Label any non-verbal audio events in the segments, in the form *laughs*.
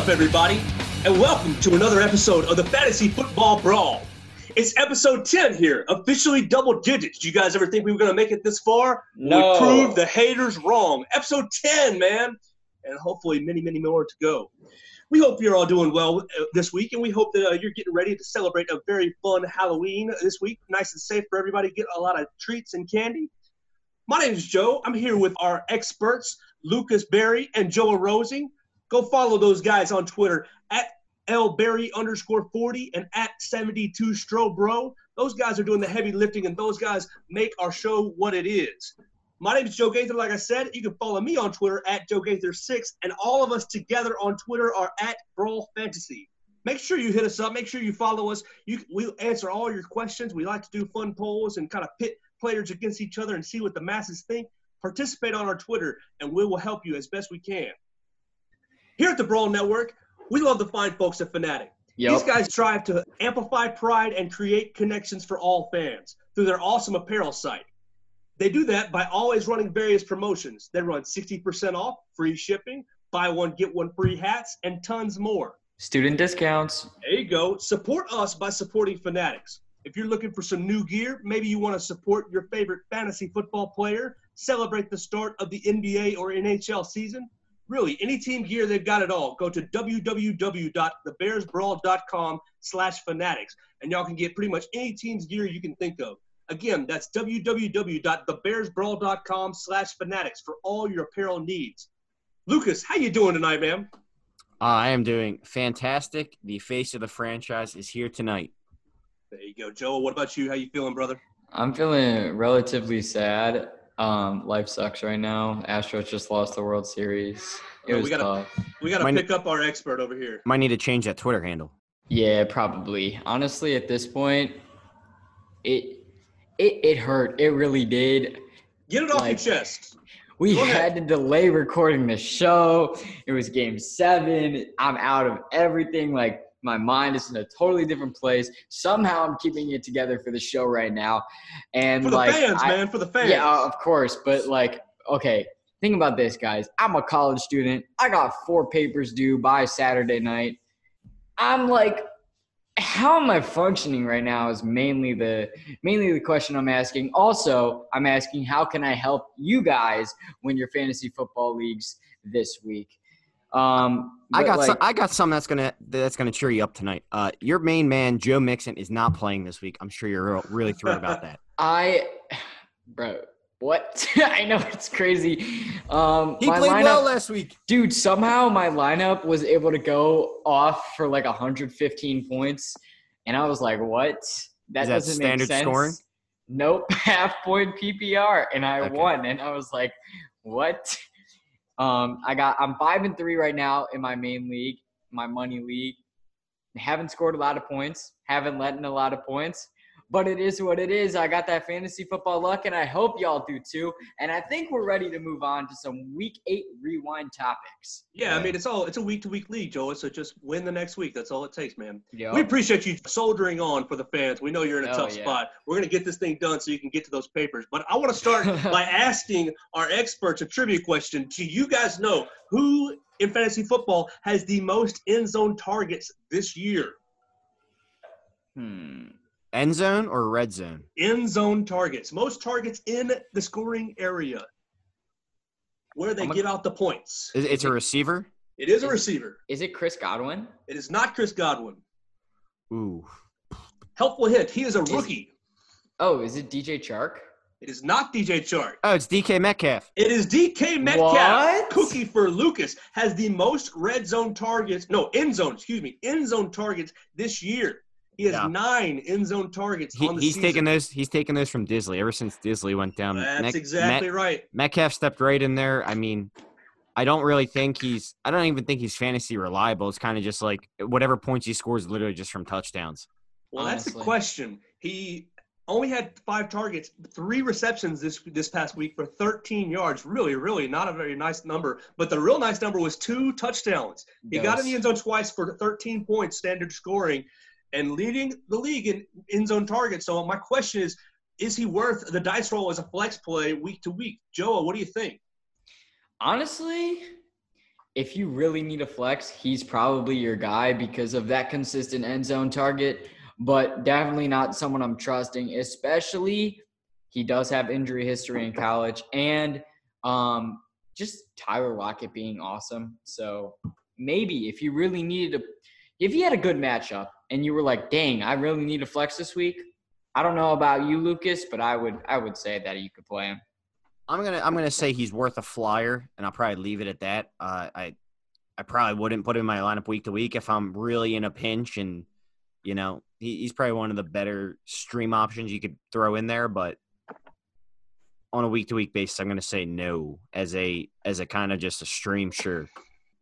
up, everybody, and welcome to another episode of the Fantasy Football Brawl. It's episode 10 here, officially double digits. Do you guys ever think we were going to make it this far? No. We proved the haters wrong. Episode 10, man, and hopefully many, many more to go. We hope you're all doing well uh, this week, and we hope that uh, you're getting ready to celebrate a very fun Halloween this week. Nice and safe for everybody. Get a lot of treats and candy. My name is Joe. I'm here with our experts, Lucas Berry and Joe Rosie. Go follow those guys on Twitter at lberry underscore 40 and at 72 strobro. Those guys are doing the heavy lifting, and those guys make our show what it is. My name is Joe Gaither. Like I said, you can follow me on Twitter at Joe Gaither6, and all of us together on Twitter are at Brawl Fantasy. Make sure you hit us up. Make sure you follow us. You, we'll answer all your questions. We like to do fun polls and kind of pit players against each other and see what the masses think. Participate on our Twitter, and we will help you as best we can. Here at the Brawl Network, we love the fine folks at Fanatic. Yep. These guys strive to amplify pride and create connections for all fans through their awesome apparel site. They do that by always running various promotions. They run 60% off, free shipping, buy one, get one free hats, and tons more. Student discounts. There you go. Support us by supporting Fanatics. If you're looking for some new gear, maybe you want to support your favorite fantasy football player, celebrate the start of the NBA or NHL season. Really, any team gear, they've got it all. Go to www.thebearsbrawl.com slash fanatics, and y'all can get pretty much any team's gear you can think of. Again, that's www.thebearsbrawl.com slash fanatics for all your apparel needs. Lucas, how you doing tonight, man? Uh, I am doing fantastic. The face of the franchise is here tonight. There you go. Joe, what about you? How you feeling, brother? I'm feeling relatively sad. Um, life sucks right now. Astros just lost the World Series. It Well, we was gotta- tough. We got to Mine- pick up our expert over here. Might need to change that Twitter handle. Yeah, probably. Honestly, at this point, it it it hurt. It really did. Get it off Like- your chest. We Go ahead. had to delay recording the show. It was game seven. I'm out of everything. Like my mind is in a totally different place. Somehow I'm keeping it together for the show right now. And For the like fans, I- man. For the fans. Yeah, uh, of course. But like, okay, think about this, guys. I'm a college student. I got four papers due by Saturday night. I'm like, how am I functioning right now is mainly the mainly the question I'm asking. Also, I'm asking how can I help you guys win your fantasy football leagues this week? Um, I got like, some, I got something that's gonna that's gonna cheer you up tonight. Uh, your main man Joe Mixon is not playing this week. I'm sure you're really thrilled about that. *laughs* I, bro, what? *laughs* I know it's crazy. Um, He played lineup, well last week. dude. Somehow my lineup was able to go off for like 115 points, and I was like, "What? That Is that doesn't standard make sense." scoring? Nope, *laughs* half point PPR, and I Okay. won. And I was like, "What?" Um, I got. I'm five and three right now in my main league, my money league. Haven't scored a lot of points. Haven't let in a lot of points. But it is what it is. I got that fantasy football luck, and I hope y'all do too. And I think we're ready to move on to some week eight rewind topics. Yeah, I mean it's all it's a week to week league, Joe. So just win the next week. That's all it takes, man. Yup. We appreciate you soldiering on for the fans. We know you're in a Hell tough yeah. spot. We're gonna get this thing done so you can get to those papers. But I want to start *laughs* by asking our experts a trivia question. Do you guys know who in fantasy football has the most end zone targets this year? Hmm. End zone or red zone? End zone targets, most targets in the scoring area, where they a- get out the points. Is- It's a receiver. It is a receiver. Is it Chris Godwin? It is not Chris Godwin. Ooh. Helpful hint. He is a rookie. Oh, is it DJ Chark? It is not DJ Chark. Oh, it's DK Metcalf. It is DK Metcalf. What? Cookie for Lucas has the most red zone targets. No, end zone. Excuse me, end zone targets this year. He has Yeah. nine end zone targets He, on the he's season. taking those. He's taking those from Dissly ever since Dissly went down. That's Met- exactly Met- right. Metcalf stepped right in there. I mean, I don't really think he's. I don't even think he's fantasy reliable. It's kind of just like whatever points he scores, literally just from touchdowns. Well, that's the question. He only had five targets, three receptions this this past week for 13 yards. Really, really not a very nice number. But the real nice number was two touchdowns. He got in the end zone twice for 13 points, standard scoring, and leading the league in end zone targets. So my question is, is he worth the dice roll as a flex play week to week? Joa, what do you think? Honestly, if you really need a flex, he's probably your guy because of that consistent end zone target, but definitely not someone I'm trusting, especially he does have injury history in college and um, just Tyler Lockett being awesome. So maybe if you really needed to, if you had a good matchup and you were like, dang, I really need a flex this week. I don't know about you, Lucas, but I would I would say that you could play him. I'm gonna I'm gonna say he's worth a flyer, and I'll probably leave it at that. Uh, I I probably wouldn't put him in my lineup week to week if I'm really in a pinch, and you know he, he's probably one of the better stream options you could throw in there. But on a week to week basis, I'm gonna say no as a as a kind of just a stream. Sure,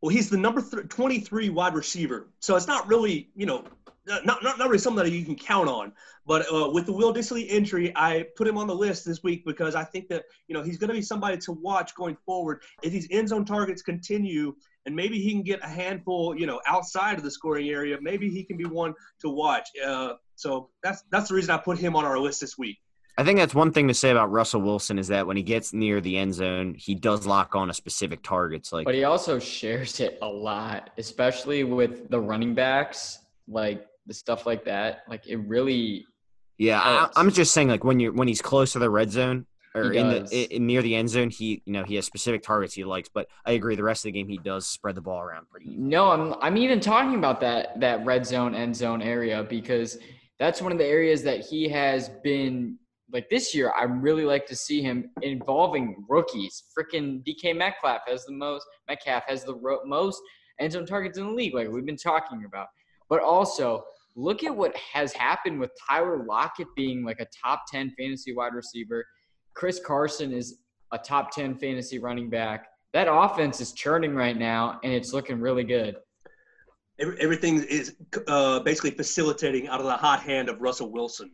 Well, he's the number th- 23 wide receiver. So it's not really, you know, not, not, not really something that you can count on. But uh, with the Will Dissly injury, I put him on the list this week because I think that, you know, he's going to be somebody to watch going forward. If these end zone targets continue and maybe he can get a handful, you know, outside of the scoring area, maybe he can be one to watch. Uh, so that's that's the reason I put him on our list this week. I think that's one thing to say about Russell Wilson is that when he gets near the end zone, he does lock on a specific targets. Like But he also shares it a lot, especially with the running backs, like the stuff like that. Like it really Yeah, I. I'm just saying, like when you're when he's close to the red zone or in the in, near the end zone, he you know he has specific targets he likes. But I agree, the rest of the game he does spread the ball around pretty. easily. No, I'm I'm even talking about that that red zone end zone area because that's one of the areas that he has been like this year. I really like to see him involving rookies. Freaking DK Metcalf has the most. Metcalf has the ro- most end zone targets in the league, like we've been talking about. But also look at what has happened with Tyler Lockett being like a top ten fantasy wide receiver. Chris Carson is a top ten fantasy running back. That offense is churning right now, and it's looking really good. Everything is uh, basically facilitating out of the hot hand of Russell Wilson.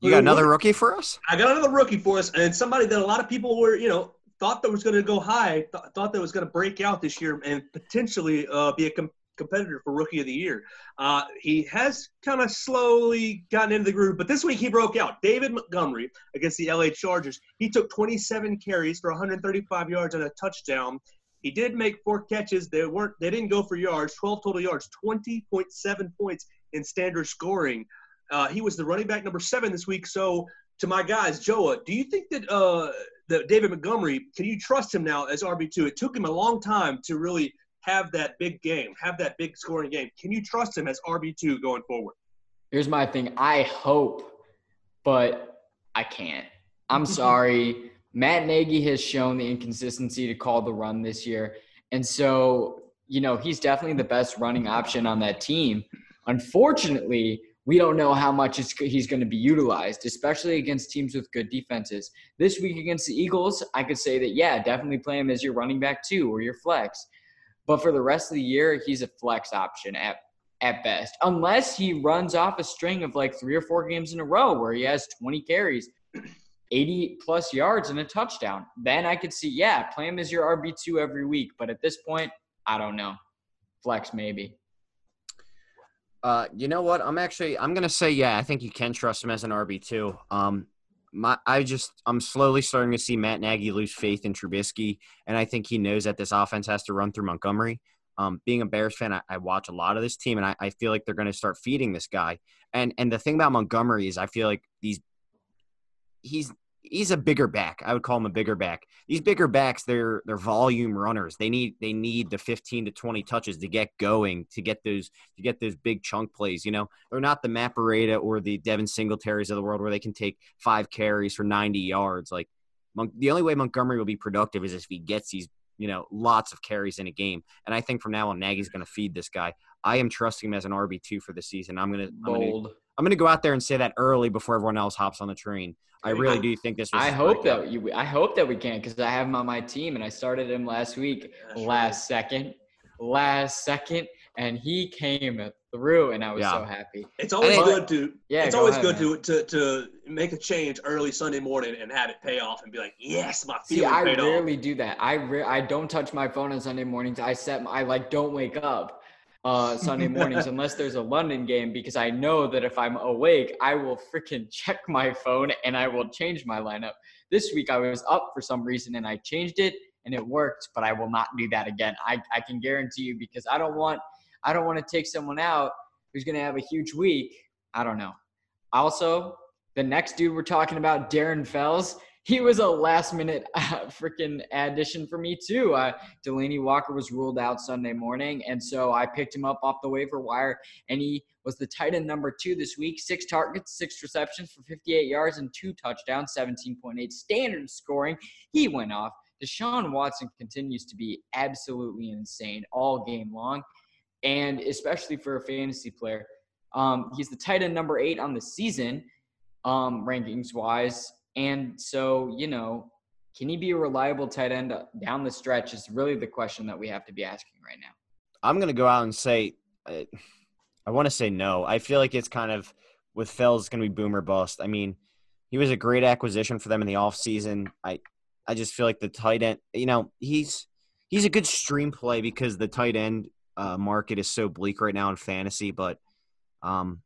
You got another rookie for us? I got another rookie for us, and somebody that a lot of people were, you know, thought that was going to go high, th- thought that was going to break out this year and potentially uh, be a com- competitor for Rookie of the Year. Uh, he has kind of slowly gotten into the groove, but this week he broke out. David Montgomery against the LA Chargers. He took 27 carries for 135 yards and a touchdown. He did make four catches. They weren't. They didn't go for yards. 12 total yards. 20.7 points in standard scoring. Uh, he was the running back number seven this week. So to my guys, Joa, do you think that uh, that David Montgomery can you trust him now as RB two? It took him a long time to really have that big game, have that big scoring game. Can you trust him as RB two going forward? Here's my thing. I hope, but I can't. I'm *laughs* sorry. Matt Nagy has shown the inconsistency to call the run this year. And so, you know, he's definitely the best running option on that team. Unfortunately, we don't know how much it's, he's going to be utilized, especially against teams with good defenses. This week against the Eagles, I could say that, yeah, definitely play him as your running back too or your flex. But for the rest of the year, he's a flex option at at best, unless he runs off a string of like three or four games in a row where he has 20 carries, *clears throat* 80 plus yards, and a touchdown. Then I could see, yeah, play him as your RB2 every week. But at this point, I don't know. Flex maybe. Uh, you know what? I'm actually I'm gonna say yeah. I think you can trust him as an RB two. Um, my I just I'm slowly starting to see Matt Nagy lose faith in Trubisky, and I think he knows that this offense has to run through Montgomery. Um, being a Bears fan, I, I watch a lot of this team, and I, I feel like they're going to start feeding this guy. And and the thing about Montgomery is, I feel like these he's he's a bigger back. I would call him a bigger back. These bigger backs, they're they're volume runners. They need they need the 15 to 20 touches to get going, to get those to get those big chunk plays. You know, they're not the Matt or the Devin Singletaries of the world where they can take five carries for 90 yards. Like the only way Montgomery will be productive is if he gets these you know, lots of carries in a game. And I think from now on, Nagy's going to feed this guy. I am trusting him as an RB two for the season. I'm going to bold. I'm going to go out there and say that early before everyone else hops on the train. I really do think this. I hope that you. I hope that we can because I have him on my team and I started him last week, That's last right. second, last second, and he came through, and I was yeah. so happy. It's always good to. Yeah, it's always ahead, good to, to to make a change early Sunday morning and have it pay off and be like, yes, my feeling See, I rarely off. do that. I re- I don't touch my phone on Sunday mornings. I set. My, I like don't wake up uh, Sunday *laughs* mornings unless there's a London game because I know that if I'm awake, I will freaking *laughs* check my phone and I will change my lineup. This week I was up for some reason and I changed it and it worked, but I will not do that again. I, I can guarantee you because I don't want I don't want to take someone out who's going to have a huge week. I don't know. Also, the next dude we're talking about, Darren Fells, he was a last minute *laughs* uh, freaking addition for me too. Uh, Delanie Walker was ruled out Sunday morning, and so I picked him up off the waiver wire, and he was the tight end number two this week. Six targets, six receptions for 58 yards and two touchdowns, 17.8 standard scoring. He went off. Deshaun Watson continues to be absolutely insane all game long, and especially for a fantasy player. Um, he's the tight end number eight on the season, um, rankings wise and so, you know, can he be a reliable tight end down the stretch is really the question that we have to be asking right now. I'm going to go out and say, uh, I want to say no. I feel like it's kind of with Fells, it's going to be boomer bust. I mean, he was a great acquisition for them in the offseason. I, I just feel like the tight end, you know, he's he's a good stream play because the tight end uh, market is so bleak right now in fantasy. But um,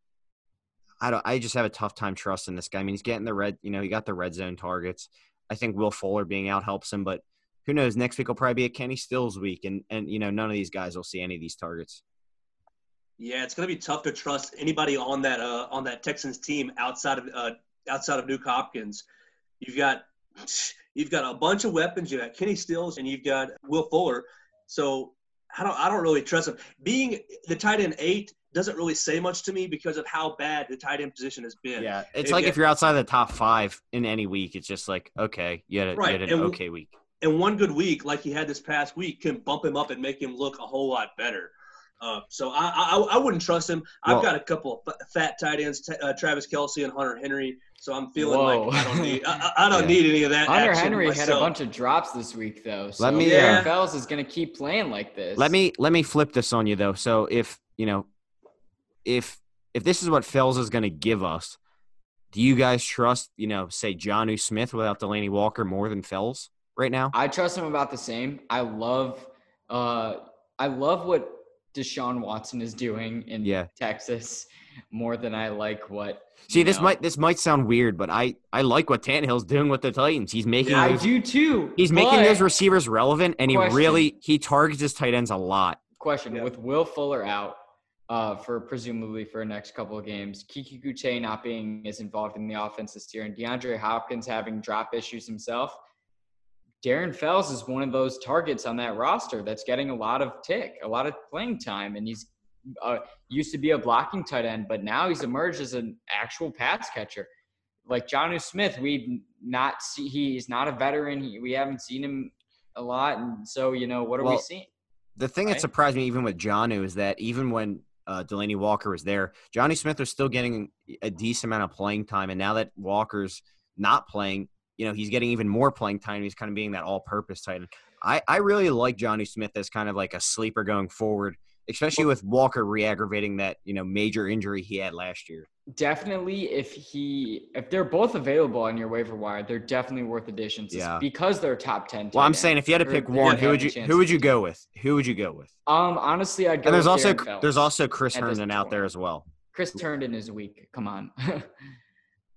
I don't. I just have a tough time trusting this guy. I mean, he's getting the red. You know, he got the red zone targets. I think Will Fuller being out helps him, but who knows? Next week will probably be a Kenny Stills week, and and you know none of these guys will see any of these targets. Yeah, it's gonna be tough to trust anybody on that uh, on that Texans team outside of uh, outside of Nuk Hopkins. You've got *sighs* you've got a bunch of weapons. You've got Kenny Stills and you've got Will Fuller. So I don't I don't really trust him. Being the tight end eight doesn't really say much to me because of how bad the tight end position has been. Yeah, it's if like if you're outside the top five in any week, it's just like okay, you had, a, right. you had an and, okay week. And one good week, like he had this past week, can bump him up and make him look a whole lot better. Uh, so I, I, I wouldn't trust him. I've well, got a couple of fat tight ends, uh, Travis Kelce and Hunter Henry. So I'm feeling whoa. like I don't need *laughs* I, I don't yeah. need any of that. Hunter Henry myself. had a bunch of drops this week though. So let me. Yeah. Fells is going to keep playing like this. Let me let me flip this on you though. So if you know if if this is what Fells is going to give us, do you guys trust, you know, say Jonnu Smith without Delanie Walker more than Fells right now? I trust him about the same. I love uh I love what Deshaun Watson is doing in yeah. Texas more than I like what See, this know. might this might sound weird, but I I like what Tannehill's doing with the Titans. He's making yeah, those, I do too. He's making those receivers relevant, and question. he really he targets his tight ends a lot. Question: yeah. With Will Fuller out, uh, for presumably for the next couple of games. Keke Coutee not being as involved in the offense this year, and DeAndre Hopkins having drop issues himself. Darren Fells is one of those targets on that roster that's getting a lot of tick, a lot of playing time, and he's uh, used to be a blocking tight end, but now he's emerged as an actual pass catcher. Like Jonnu Smith, we've not see he's not a veteran. He, we haven't seen him a lot, and so you know what are well, we seeing? The thing right? that surprised me, even with Jonnu, is that even when uh, Delanie Walker was there. Johnny Smith was still getting a decent amount of playing time, and now that Walker's not playing, you know, he's getting even more playing time. He's kind of being that all-purpose tight end. I, I really like Johnny Smith as kind of like a sleeper going forward, especially with Walker re-aggravating that you know major injury he had last year definitely if he if they're both available on your waiver wire, they're definitely worth additions. Yeah. because they're top ten. Well, I'm saying if you had to pick one, who would you who would you go with? Who would you go with? Um, honestly, I'd go. And there's also there's also Chris Herndon out there as well. Chris Herndon is weak. Come on. *laughs*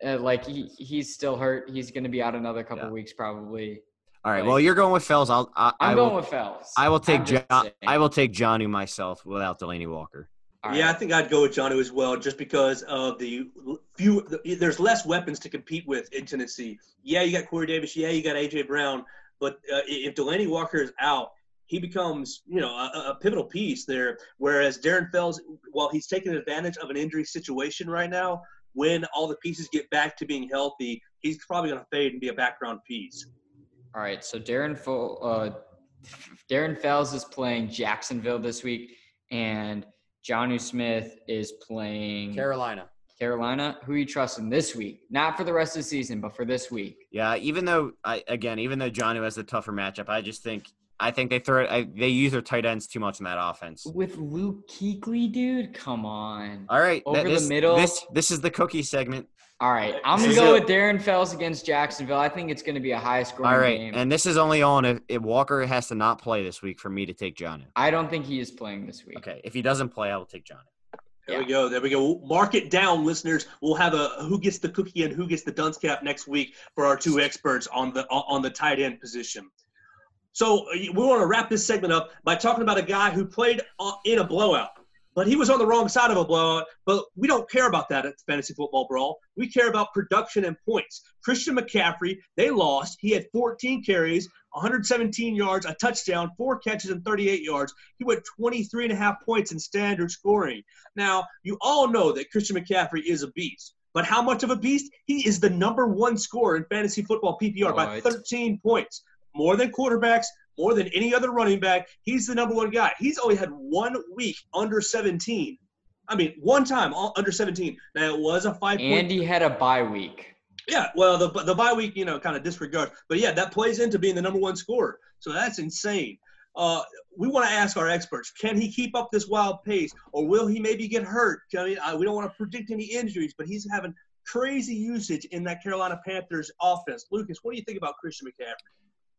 uh, like he he's still hurt. He's going to be out another couple yeah. weeks probably. All right. Like, well, you're going with Fells. I'll. I, am going with Fells. I will take John. I will take Johnny myself without Delanie Walker. All yeah, I think I'd go with Johnny as well, just because of the few. There's less weapons to compete with in Tennessee. Yeah, you got Corey Davis. Yeah, you got AJ Brown. But uh, if Delanie Walker is out, he becomes you know a, a pivotal piece there. Whereas Darren Fells, while he's taking advantage of an injury situation right now, when all the pieces get back to being healthy, he's probably going to fade and be a background piece. All right. So Darren Fo- uh, *laughs* Darren Fells is playing Jacksonville this week, and Jonnu Smith is playing Carolina. Carolina. Who are you trusting this week? Not for the rest of the season, but for this week. Yeah, even though I again, even though Johnny has the tougher matchup, I just think I think they throw I, they use their tight ends too much in that offense. With Luke Kuechly, dude, come on. All right, Over the this, middle. This this is the cookie segment. All right, I'm gonna go with Darren Fells against Jacksonville. I think it's gonna be a high scoring All right, game. and this is only on if, if Walker has to not play this week for me to take Johnny. I don't think he is playing this week. Okay, if he doesn't play, I will take Johnny. There we go. There we go. Mark it down, listeners. We'll have a who gets the cookie and who gets the dunce cap next week for our two experts on the on the tight end position. So uh, we want to wrap this segment up by talking about a guy who played uh, in a blowout, but he was on the wrong side of a blowout. But we don't care about that at Fantasy Football Brawl. We care about production and points. Christian McCaffrey, they lost. He had 14 carries, 117 yards, a touchdown, four catches, and 38 yards. He went 23 and a half points in standard scoring. Now, you all know that Christian McCaffrey is a beast. But how much of a beast? He is the number one scorer in fantasy football PPR by What? 13 points. More than quarterbacks, more than any other running back. He's the number one guy. He's only had one week under 17. I mean, one time all- under 17. Now, it was a five point And he had a bye week. yeah, well, the the bye week, you know, kind of disregards, but yeah, that plays into being the number one scorer. So that's insane. Uh, we want to ask our experts: Can he keep up this wild pace, or will he maybe get hurt? I mean, I, we don't want to predict any injuries, but he's having crazy usage in that Carolina Panthers offense. Lucas, what do you think about Christian McCaffrey?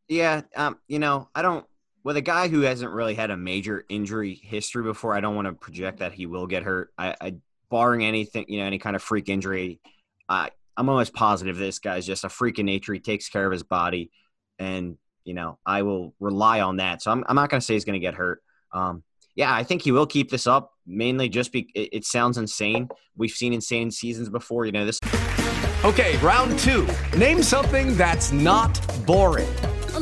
Yeah, um, you know, I don't. With a guy who hasn't really had a major injury history before, I don't want to project that he will get hurt. I, I barring anything, you know, any kind of freak injury, I I'm almost positive this guy's just a freak in nature. He takes care of his body, and you know, I will rely on that. So I'm I'm not going to say he's going to get hurt. Um, yeah, I think he will keep this up mainly just be it, it sounds insane. We've seen insane seasons before. You know, this Okay, round two. Name something that's not boring.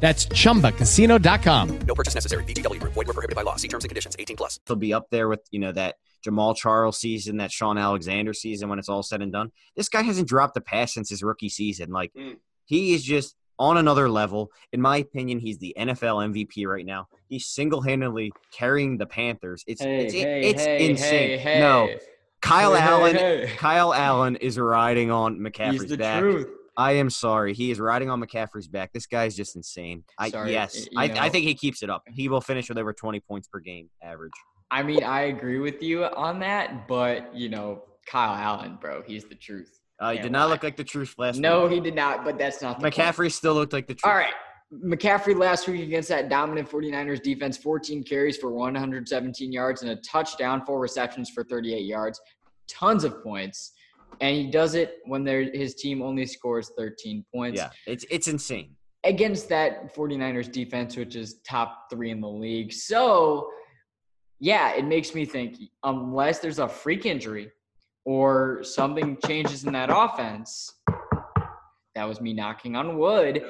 That's chumbacasino.com. No purchase necessary. VGW Group. Void were prohibited by law. See terms and conditions. 18 plus. he'll be up there with you know that Jamaal Charles season, that Shaun Alexander season when it's all said and done. This guy hasn't dropped a pass since his rookie season. Like Mm. he is just on another level. In my opinion, he's the NFL MVP right now. He's single-handedly carrying the Panthers. It's Hey, it's hey, it's hey, insane. hey, hey. No, Kyle Hey, hey, Allen. hey. Kyle Allen is riding on McCaffrey's He's the back. truth. I am sorry. He is riding on McCaffrey's back. This guy is just insane. I Sorry, yes, I, I think he keeps it up. He will finish with over 20 points per game average. I mean, I agree with you on that, but you know, Kyle Allen, bro, he's the truth. Uh, he did not lie. look like the truth last No, week. he did not, but that's not the point. McCaffrey still looked like the truth. All right. McCaffrey last week against that dominant 49ers defense, 14 carries for 117 yards and a touchdown, four receptions for 38 yards, tons of points. And he does it when there his team only scores 13 points Yeah, it's it's insane. against that 49ers defense, which is top three in the league. So, yeah, it makes me think unless there's a freak injury or something *laughs* changes in that offense, that was me knocking on wood.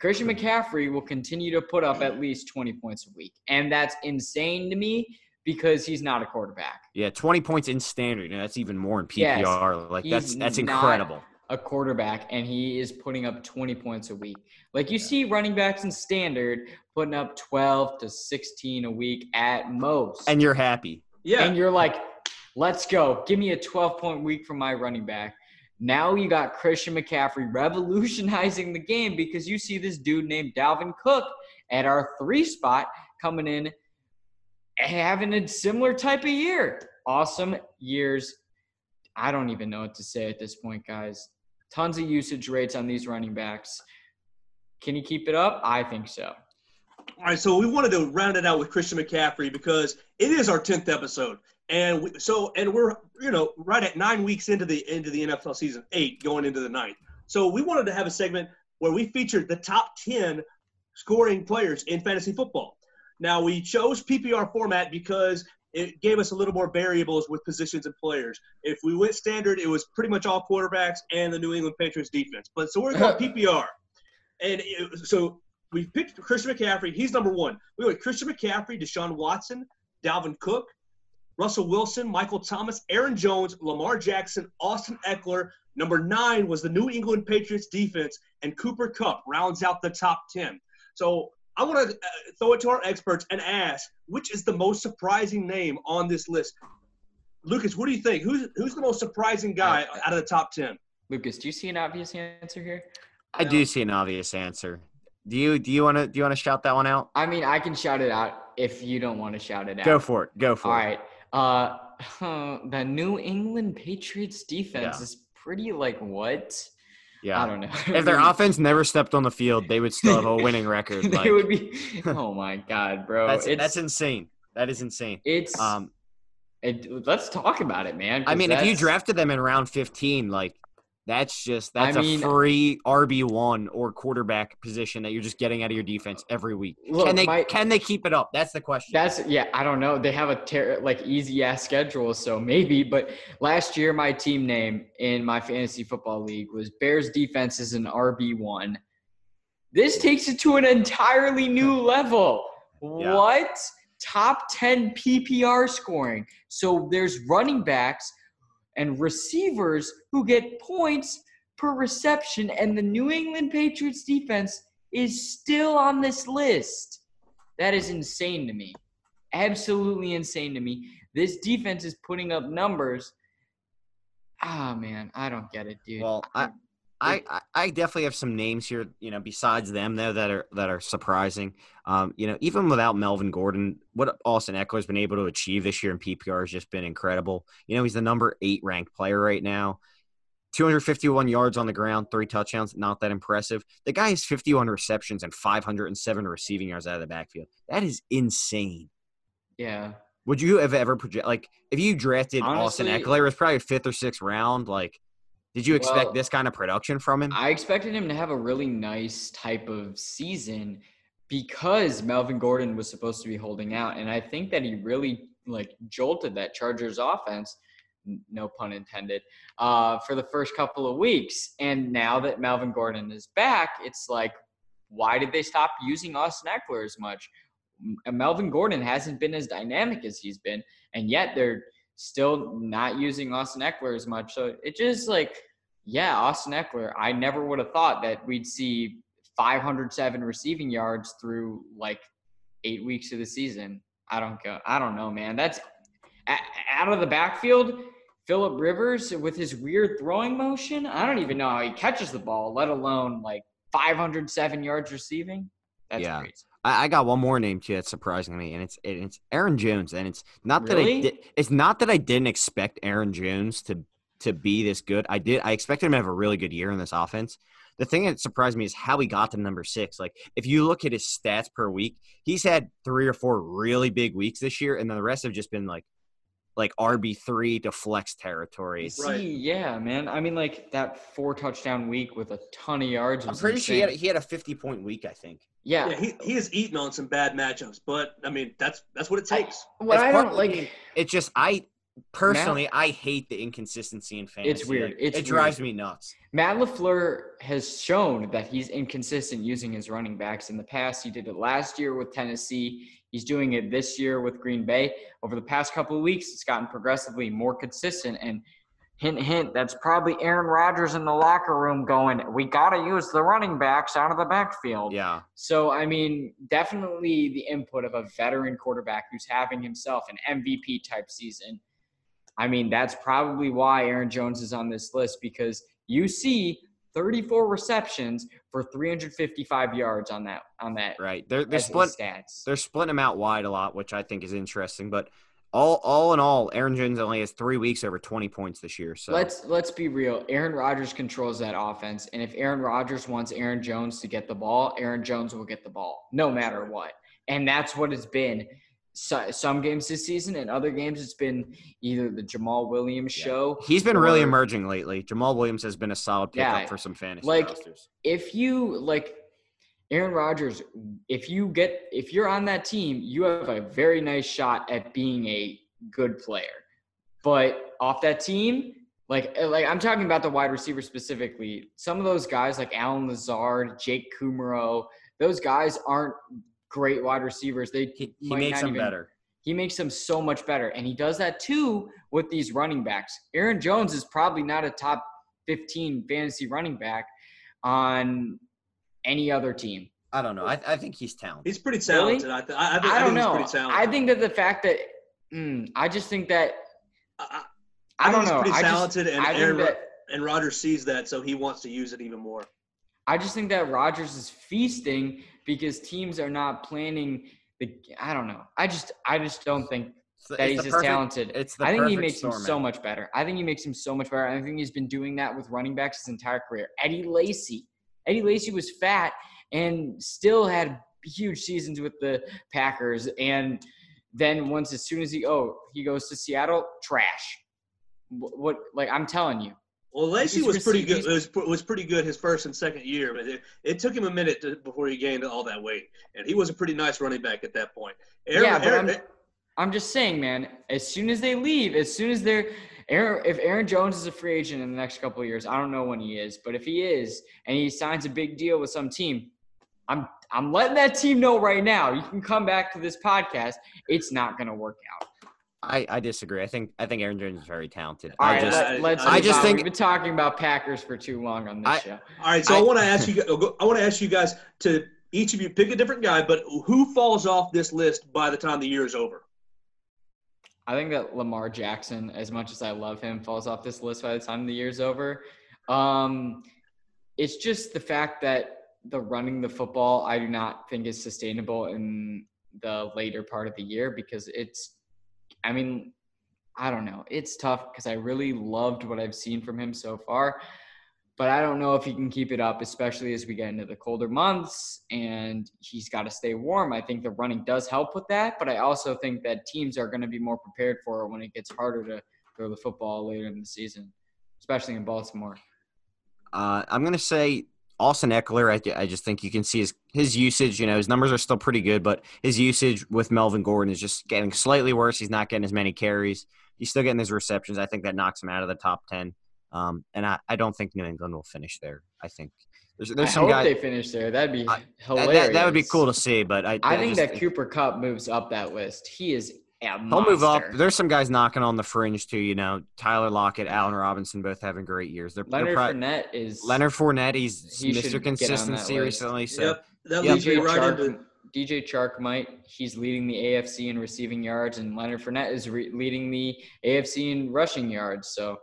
Christian McCaffrey will continue to put up at least 20 points a week. And that's insane to me because he's not a quarterback. Yeah, 20 points in standard. You know, that's even more in Yes, PPR. like that's that's incredible. a quarterback and he is putting up 20 points a week. Like you see running backs in standard putting up 12 to 16 a week at most. And you're happy. Yeah. And you're like, let's go. Give me a 12 point week from my running back. Now you got Christian McCaffrey revolutionizing the game because you see this dude named Dalvin Cook at our three spot coming in having a similar type of year. Awesome years. I don't even know what to say at this point, guys. Tons of usage rates on these running backs. Can he keep it up? I think so. All right, so we wanted to round it out with Christian McCaffrey because it is our tenth episode, and we, so and we're you know right at nine weeks into the into the NFL season, eight going into the ninth. So we wanted to have a segment where we featured the top ten scoring players in fantasy football. Now we chose PPR format because it gave us a little more variables with positions and players. If we went standard, it was pretty much all quarterbacks and the New England Patriots defense. But so we're going *laughs* PPR, and it, so we picked Christian McCaffrey. He's number one. We went Christian McCaffrey, Deshaun Watson, Dalvin Cook, Russell Wilson, Michael Thomas, Aaron Jones, Lamar Jackson, Austin Ekeler. Number nine was the New England Patriots defense, and Cooper Kupp rounds out the top 10. So I want to uh, throw it to our experts and ask which is the most surprising name on this list. Lucas, what do you think? Who's who's the most surprising guy out of the top 10? Lucas, do you see an obvious answer here? I do see an obvious answer. Do you do you want to do you want to shout that one out? I mean, I can shout it out if you don't want to shout it out. Go for it. Go for All it. right. Uh, *laughs* the New England Patriots defense Yeah. is pretty like what? Yeah. I don't know. *laughs* If their offense never stepped on the field, they would still have a *laughs* winning record. they Like, would be. *laughs* Oh my god, bro! that's that's insane. That is insane. it's. Um, it, let's talk about it, man. I mean, if you drafted them in round 15, like that's just that's I mean- a free RB one or quarterback position that you're just getting out of your defense every week. Look, can they my- can they keep it up? That's the question. That's yeah, I don't know. They have a ter- like easy ass schedule, so maybe. But last year, my team name in my fantasy football league was Bears defense is an RB one. This takes it to an entirely new *laughs* level. Yeah. What top ten PPR scoring? So there's running backs and receivers who get points per reception, and the New England Patriots defense is still on this list. That is insane to me. Absolutely insane to me. This defense is putting up numbers. Ah man, I don't get it, dude. Well, I, I, I- I definitely have some names here, you know, besides them though that are that are surprising. Um, you know, even without Melvin Gordon, what Austin Ekeler's been able to achieve this year in PPR has just been incredible. You know, he's the number eight ranked player right now. 251 yards on the ground, three touchdowns, not that impressive. The guy has 51 receptions and 507 receiving yards out of the backfield. That is insane. yeah. Would you have ever project like if you drafted Austin Honestly- Ekeler, it was probably fifth or sixth round, like did you expect Well, this kind of production from him? I expected him to have a really nice type of season because Melvin Gordon was supposed to be holding out, and I think that he really like jolted that Chargers offense, no pun intended. Uh, for the first couple of weeks, and now that Melvin Gordon is back, it's like, why did they stop using Austin Ekeler as much? Melvin Gordon hasn't been as dynamic as he's been, and yet they're still not using Austin Ekeler as much. So it just like, yeah, Austin Ekeler. I never would have thought that we'd see 507 receiving yards through like eight weeks of the season. I don't go. I don't know, man. That's out of the backfield. Philip Rivers with his weird throwing motion. I don't even know how he catches the ball, let alone like 507 yards receiving. That's Yeah. crazy. I, I got one more name too that's surprising me, and it's and it's Aaron Jones. And it's not that I Really? did. It's not that I didn't expect Aaron Jones to to be this good. I did. I expected him to have a really good year in this offense. The thing that surprised me is how he got to number six. Like if you look at his stats per week, he's had three or four really big weeks this year, and then the rest have just been like like RB three to flex territory. It's- Right. Yeah, man. I mean, like that four touchdown week with a ton of yards. I'm was pretty sure he had, he had a 50 point week. I think. yeah. Yeah, he, he has eaten on some bad matchups, but I mean that's that's what it takes. What It's I part- don't like. It's just I personally I hate the inconsistency in fantasy. It's weird. It's it drives weird. me nuts. Matt LaFleur has shown that he's inconsistent using his running backs in the past. He did it last year with Tennessee. He's doing it this year with Green Bay. Over the past couple of weeks, it's gotten progressively more consistent. And hint, hint, that's probably Aaron Rodgers in the locker room going, we got to use the running backs out of the backfield. Yeah. So, I mean, definitely the input of a veteran quarterback who's having himself an MVP type season. I mean, that's probably why Aaron Jones is on this list because you see 34 receptions for 355 yards on that on that Right. They're they're split stats. they're splitting them out wide a lot, which I think is interesting. But all all in all, Aaron Jones only has three weeks over twenty points this year. So Let's let's be real. Aaron Rodgers controls that offense, and if Aaron Rodgers wants Aaron Jones to get the ball, Aaron Jones will get the ball, no matter what. And that's what it's been. So, some games this season, and other games it's been either the Jamaal Williams show. he's been really emerging lately. Jamaal Williams has been a solid pickup Yeah, for some fantasy like- rosters. If you like Aaron Rodgers, if you get if you're on that team, you have a very nice shot at being a good player. But off that team, like eh, like I'm talking about the wide receiver specifically. Some of those guys like Allen Lazard, Jake Kumerow, those guys aren't great wide receivers. They He, he makes them even- better. He makes them so much better, and he does that too with these running backs. Aaron Jones is probably not a top 15 fantasy running back on any other team. I don't know. I, I think he's talented. He's pretty Really? talented. I, th- I, I think, I I don't think he's know. pretty talented. I think that the fact that mm, I just think that I, I, I don't think know. he's pretty I just- talented, and I think Aaron that and Rodgers sees that, so he wants to use it even more. I just think that Rodgers is feasting because teams are not planning the. I don't know. I just I just don't think that it's he's as perfect- talented. It's the I think he makes him so much better. I think he makes him so much better. I think he's been doing that with running backs his entire career. Eddie Lacy. Eddie Lacy was fat and still had huge seasons with the Packers. And then once, as soon as he oh he goes to Seattle, trash. What, what like I'm telling you, Well, Lacy He's was pretty good. Was, was pretty good his first and second year, but it, it took him a minute to, before he gained all that weight, and he was a pretty nice running back at that point. Aaron, yeah, but Aaron- I'm, I'm just saying, man. As soon as they leave, as soon as they're Aaron, if Aaron Jones is a free agent in the next couple of years, I don't know when he is, but if he is and he signs a big deal with some team, I'm I'm letting that team know right now. You can come back to this podcast. It's not going to work out. I, I disagree. I think I think Aaron Jones is very talented. All I right, just I- let, us I just think- we've been talking about Packers for too long on this I- show. all right, so I, I- want to ask you. I want to ask you guys to each of you pick a different guy, but who falls off this list by the time the year is over? I think that Lamar Jackson, as much as I love him, falls off this list by the time the year's over. Um, it's just the fact that the running the football, I do not think is sustainable in the later part of the year because it's, I mean, I don't know. It's tough because I really loved what I've seen from him so far. But I don't know if he can keep it up, especially as we get into the colder months and he's got to stay warm. I think the running does help with that, but I also think that teams are going to be more prepared for it when it gets harder to throw the football later in the season, especially in Baltimore. Uh, I'm gonna say Austin Ekeler. I, I just think you can see his his usage. You know, his numbers are still pretty good, but his usage with Melvin Gordon is just getting slightly worse. He's not getting as many carries. He's still getting his receptions. I think that knocks him out of the top ten. Um, and I, I don't think New England will finish there. I think there's there's I some hope guys they finish there. That'd be I- that, hilarious. that, that would be cool to see. But I I think just that Cooper Kupp moves up that list. He is a He'll move up. There's some guys knocking on the fringe too. You know, Tyler Lockett, Allen Robinson, both having great years. They're, they're Leonard Fournette is Leonard Fournette. He's He Mr. get on that Consistency recently. So yep, that Yep. leads me DJ right Chark, into. DJ Chark might. He's leading the AFC in receiving yards, and Leonard Fournette is re- leading the AFC in rushing yards. So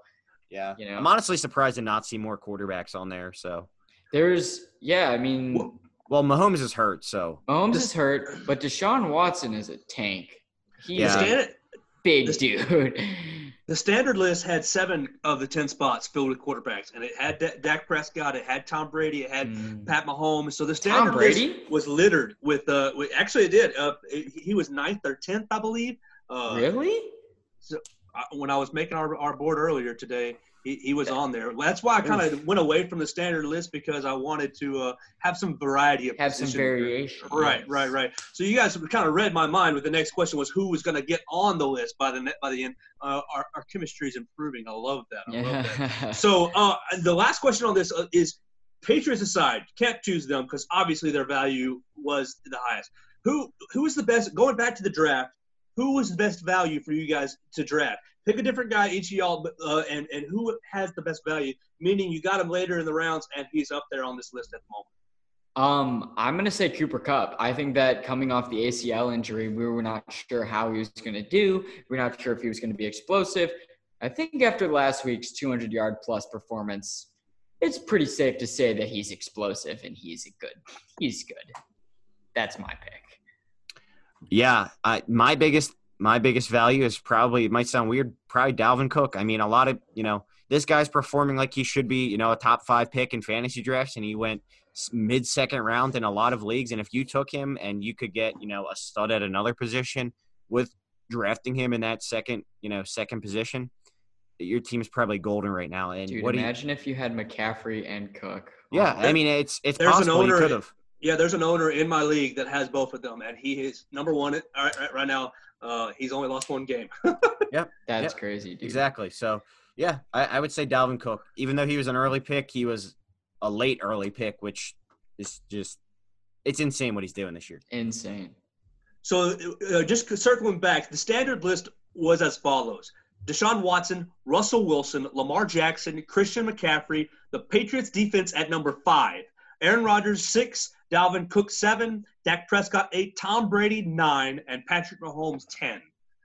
yeah, You know. I'm honestly surprised to not see more quarterbacks on there. So there's, yeah, I mean, Wha- well, Mahomes is hurt. So Mahomes This- is hurt, but Deshaun Watson is a tank. He's The, Yeah. a standard, big this- dude. *laughs* the standard list had seven of the ten spots filled with quarterbacks, and it had D- Dak Prescott, it had Tom Brady, it had Mm. Pat Mahomes. So the standard Brady? list was littered with. Uh, with, actually, it did. Uh, it, he was ninth or tenth, I believe. Uh, really? I- when I was making our, our board earlier today, he, he was on there. That's why I kind of went away from the standard list because I wanted to uh, have some variety of Have some position. variation. Right, yes. right, right. So you guys kind of read my mind. With the next question was who was going to get on the list by the by the end. Uh, our, our chemistry is improving. I love that. I love that. So uh, the last question on this uh, is Patriots aside, can't choose them because obviously their value was the highest. Who who is the best? Going back to the draft, who was the best value for you guys to draft? Pick a different guy, each of y'all, uh, and and who has the best value. Meaning you got him later in the rounds, and he's up there on this list at the moment. Um, I'm gonna say Cooper Kupp. I think that coming off the ACL injury, we were not sure how he was gonna do. We're not sure if he was gonna be explosive. I think after last week's 200 yard plus performance, it's pretty safe to say that he's explosive and he's good. He's good. That's my pick. Yeah, I, my biggest my biggest value is probably it might sound weird, probably Dalvin Cook. I mean, a lot of you know this guy's performing like he should be. You know, a top five pick in fantasy drafts, and he went mid second round in a lot of leagues. And if you took him and you could get you know a stud at another position with drafting him in that second you know second position, your team's probably golden right now. And Dude, what do you, imagine if you had McCaffrey and Cook. yeah, I mean it's it's There's an possible you owner- could have. Yeah, there's an owner in my league that has both of them, and he is number one at, right, right, right now. Uh, he's only lost one game. *laughs* Yep, that's Yep, crazy, dude. Exactly. So yeah, I, I would say Dalvin Cook. Even though he was an early pick, he was a late early pick, which is just it's insane what he's doing this year. Insane. So, uh, just circling back, the standard list was as follows: Deshaun Watson, Russell Wilson, Lamar Jackson, Christian McCaffrey, the Patriots defense at number five, Aaron Rodgers six, Dalvin Cook seven, Dak Prescott eight, Tom Brady nine, and Patrick Mahomes ten.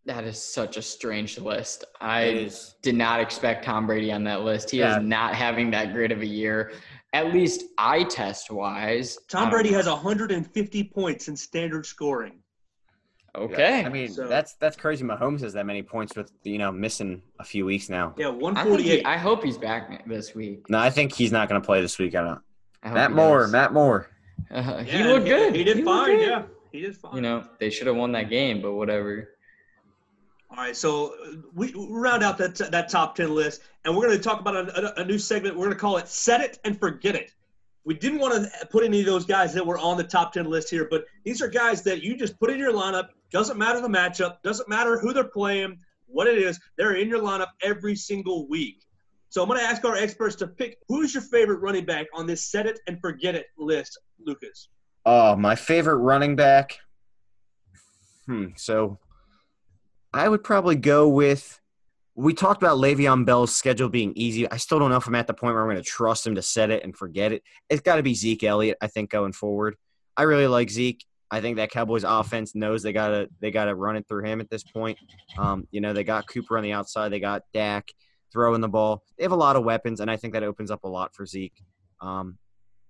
That is such a strange list. I did not expect Tom Brady on that list. He Yeah. is not having that great of a year, at least eye test wise. Tom um, Brady has 150 points in standard scoring. Okay. I mean, So- that's that's crazy. Mahomes has that many points with you know missing a few weeks now. Yeah, I, 148. he, I hope he's back this week. No, I think he's not going to play this week. I don't. I Matt Moore. does. Matt Moore. Uh, he looked good. He did looked fine. Yeah, he did fine. You know, they should have won that game, but whatever. All right, so uh, we we round out that that top ten list, and we're going to talk about a, a, a new segment. We're going to call it "Set It and Forget It." We didn't want to put any of those guys that were on the top ten list here, but these are guys that you just put in your lineup. Doesn't matter the matchup. Doesn't matter who they're playing. What it is, they're in your lineup every single week. So I'm going to ask our experts to pick who's your favorite running back on this "Set It and Forget It" list, Lucas. Oh, my favorite running back. Hmm. So, I would probably go with. We talked about Le'Veon Bell's schedule being easy. I still don't know if I'm at the point where I'm going to trust him to set it and forget it. It's got to be Zeke Elliott. I think going forward, I really like Zeke. I think that Cowboys offense knows they gotta they gotta run it through him at this point. Um, you know, they got Cooper on the outside, they got Dak throwing the ball. They have a lot of weapons, and I think that opens up a lot for Zeke. Um,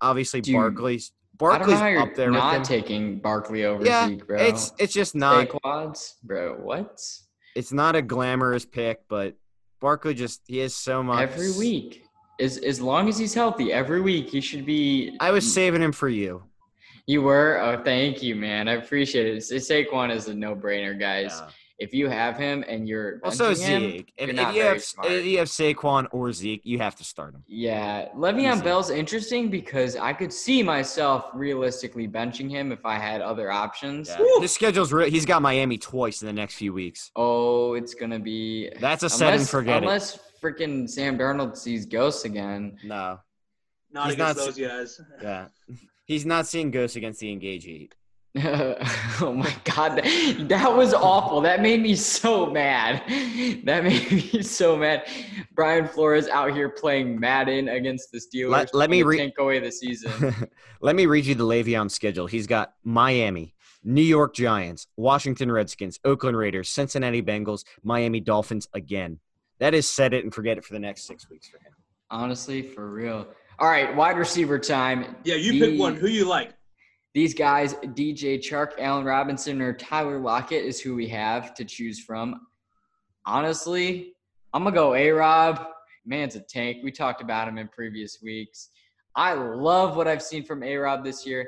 obviously, Dude, Barkley's I don't know Barkley's up there with not him. taking Barkley over Yeah, Zeke, bro. It's it's just not quads, bro. What? it's not a glamorous pick, but Barkley just he has so much Every week. As as long as he's healthy, every week he should be. I was saving him for you. You were. Oh, thank you, man. I appreciate it. Sa- Saquon is a no-brainer, guys. If you have him and you're also so is benching him, Zeke. If, you're if not you very have uh, smart. if you have Saquon or Zeke, you have to start him. Yeah, Le'Veon Easy. Bell's interesting because I could see myself realistically benching him if I had other options. Yeah. His schedule's re- he's got Miami twice in the next few weeks. Oh, it's gonna be That's a set and unless, forget it. unless freaking Sam Darnold sees ghosts again. No, Not He's against not- those guys. *laughs* yeah, he's not seeing ghosts against the Engage Eight. *laughs* oh my god, that, that was awful. That made me so mad. That *laughs* made me so mad. Brian Flores out here playing Madden against the Steelers. Let- let me trying re- tank away the season. *laughs* Let me read you the Le'Veon schedule. He's got Miami, New York Giants, Washington Redskins, Oakland Raiders, Cincinnati Bengals, Miami Dolphins again. That is set it and forget it for the next six weeks for him. Honestly, for real. All right, wide receiver time. Yeah, you The- pick one. Who you like? These guys, DJ Chark, Allen Robinson, or Tyler Lockett, is who we have to choose from. Honestly, I'm gonna go A Rob. Man's a tank. We talked about him in previous weeks. I love what I've seen from A Rob this year.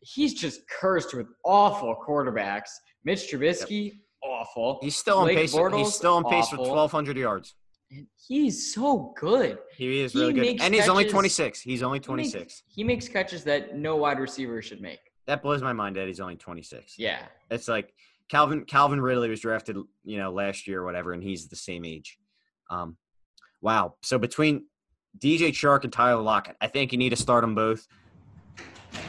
He's just cursed with awful quarterbacks. Mitch Trubisky, awful. He's still on pace. Bortles, he's still on pace for 1,200 yards. And he's so good. He is He really good, and he's only 26. He's only He makes- 26. He makes catches that no wide receiver should make. That blows my mind that he's only 26. Yeah. It's like Calvin Calvin Ridley was drafted, you know, last year or whatever, and he's the same age. Um, wow. So between DJ Chark and Tyler Lockett, I think you need to start them both.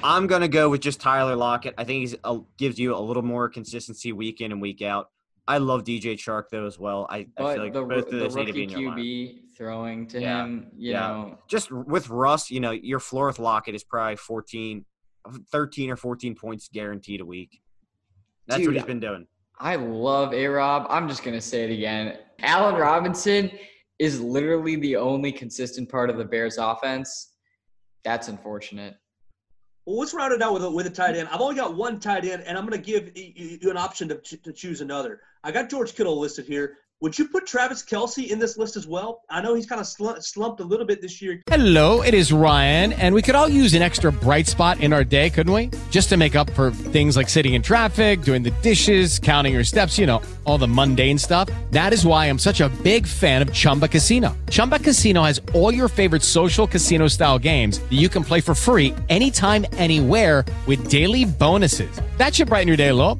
I'm gonna go with just Tyler Lockett. I think he gives you a little more consistency week in and week out. I love DJ Chark though as well. I, I feel like the, both of the those need to be rookie in your lineup. QB throwing to Yeah, him, you yeah. know, Just with Russ, you know, your floor with Lockett is probably 14, uh, 13 or 14 points guaranteed a week. That's Dude, what he's been doing. I love A Rob. I'm just gonna say it again. Allen Robinson is literally the only consistent part of the Bears offense. That's unfortunate. Well, let's round it out with a, with a tight end. I've only got one tight end, and I'm going to give you an option to, to choose another. I got George Kittle listed here. Would you put Travis Kelce in this list as well? I know he's kind of slump, slumped a little bit this year. Hello, it is Ryan, and we could all use an extra bright spot in our day, couldn't we? Just to make up for things like sitting in traffic, doing the dishes, counting your steps, you know, all the mundane stuff. That is why I'm such a big fan of Chumba Casino. Chumba Casino has all your favorite social casino style games that you can play for free anytime, anywhere with daily bonuses. That should brighten your day a little.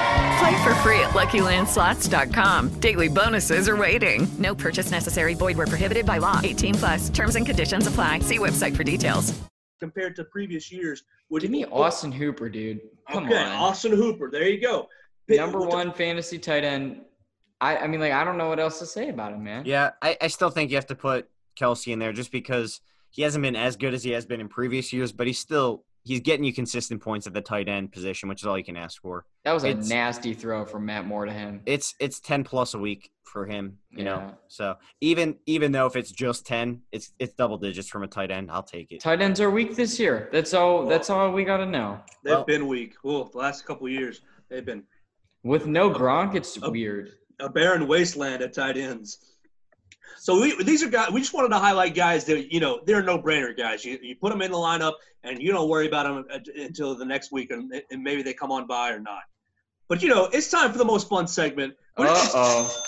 Play for free at LuckyLandSlots.com. Daily bonuses are waiting. No purchase necessary. Void where prohibited by law. 18 plus. Terms and conditions apply. See website for details. compared to previous years. Would Give me Austin Hooper, dude. Come okay, on. Austin Hooper. There you go. Pick- Number one fantasy tight end. I, I mean, like, I don't know what else to say about him, man. Yeah, I, I still think you have to put Kelce in there just because he hasn't been as good as he has been in previous years, but he's still he's getting you consistent points at the tight end position, which is all you can ask for. That was a It's- nasty throw from Matt Moore to him. It's it's ten plus a week for him, you Yeah. know. So even even though if it's just ten, it's it's double digits from a tight end. I'll take it. Tight ends are weak this year. That's all. That's all we got to know. They've Well- been weak. Oh, the last couple of years, they've been With no Gronk, it's Oh. weird. a barren wasteland at tight ends. So we, these are guys. We just wanted to highlight guys that you know they're no brainer guys. You, you put them in the lineup and you don't worry about them until the next week, and, and maybe they come on by or not. But you know it's time for the most fun segment. Uh oh.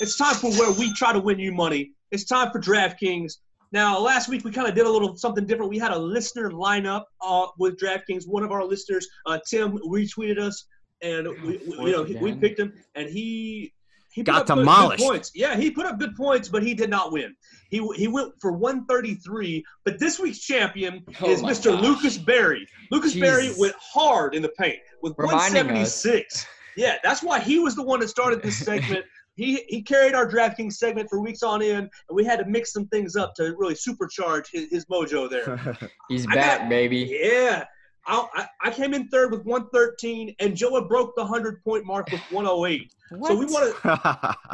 It's time for where we try to win you money. It's time for DraftKings. Now, last week we kind of did a little something different. We had a listener lineup uh, with DraftKings. One of our listeners, uh, Tim, retweeted us, and we, we, you know he, we picked him, and he he put Got up good- good demolished. points. Yeah, he put up good points, but he did not win. He he went for 133. But this week's champion Oh is Mr. gosh. Lucas Berry. Lucas Berry went hard in the paint with Reminding us. 176. Yeah, that's why he was the one that started this *laughs* segment. he he carried our DraftKings segment for weeks on end, and we had to mix some things up to really supercharge his, his mojo there. *laughs* He's I back, got- baby. yeah. I, I, I came in third with 113, and Joe had broke the 100 point mark with *laughs* 108. What? So we want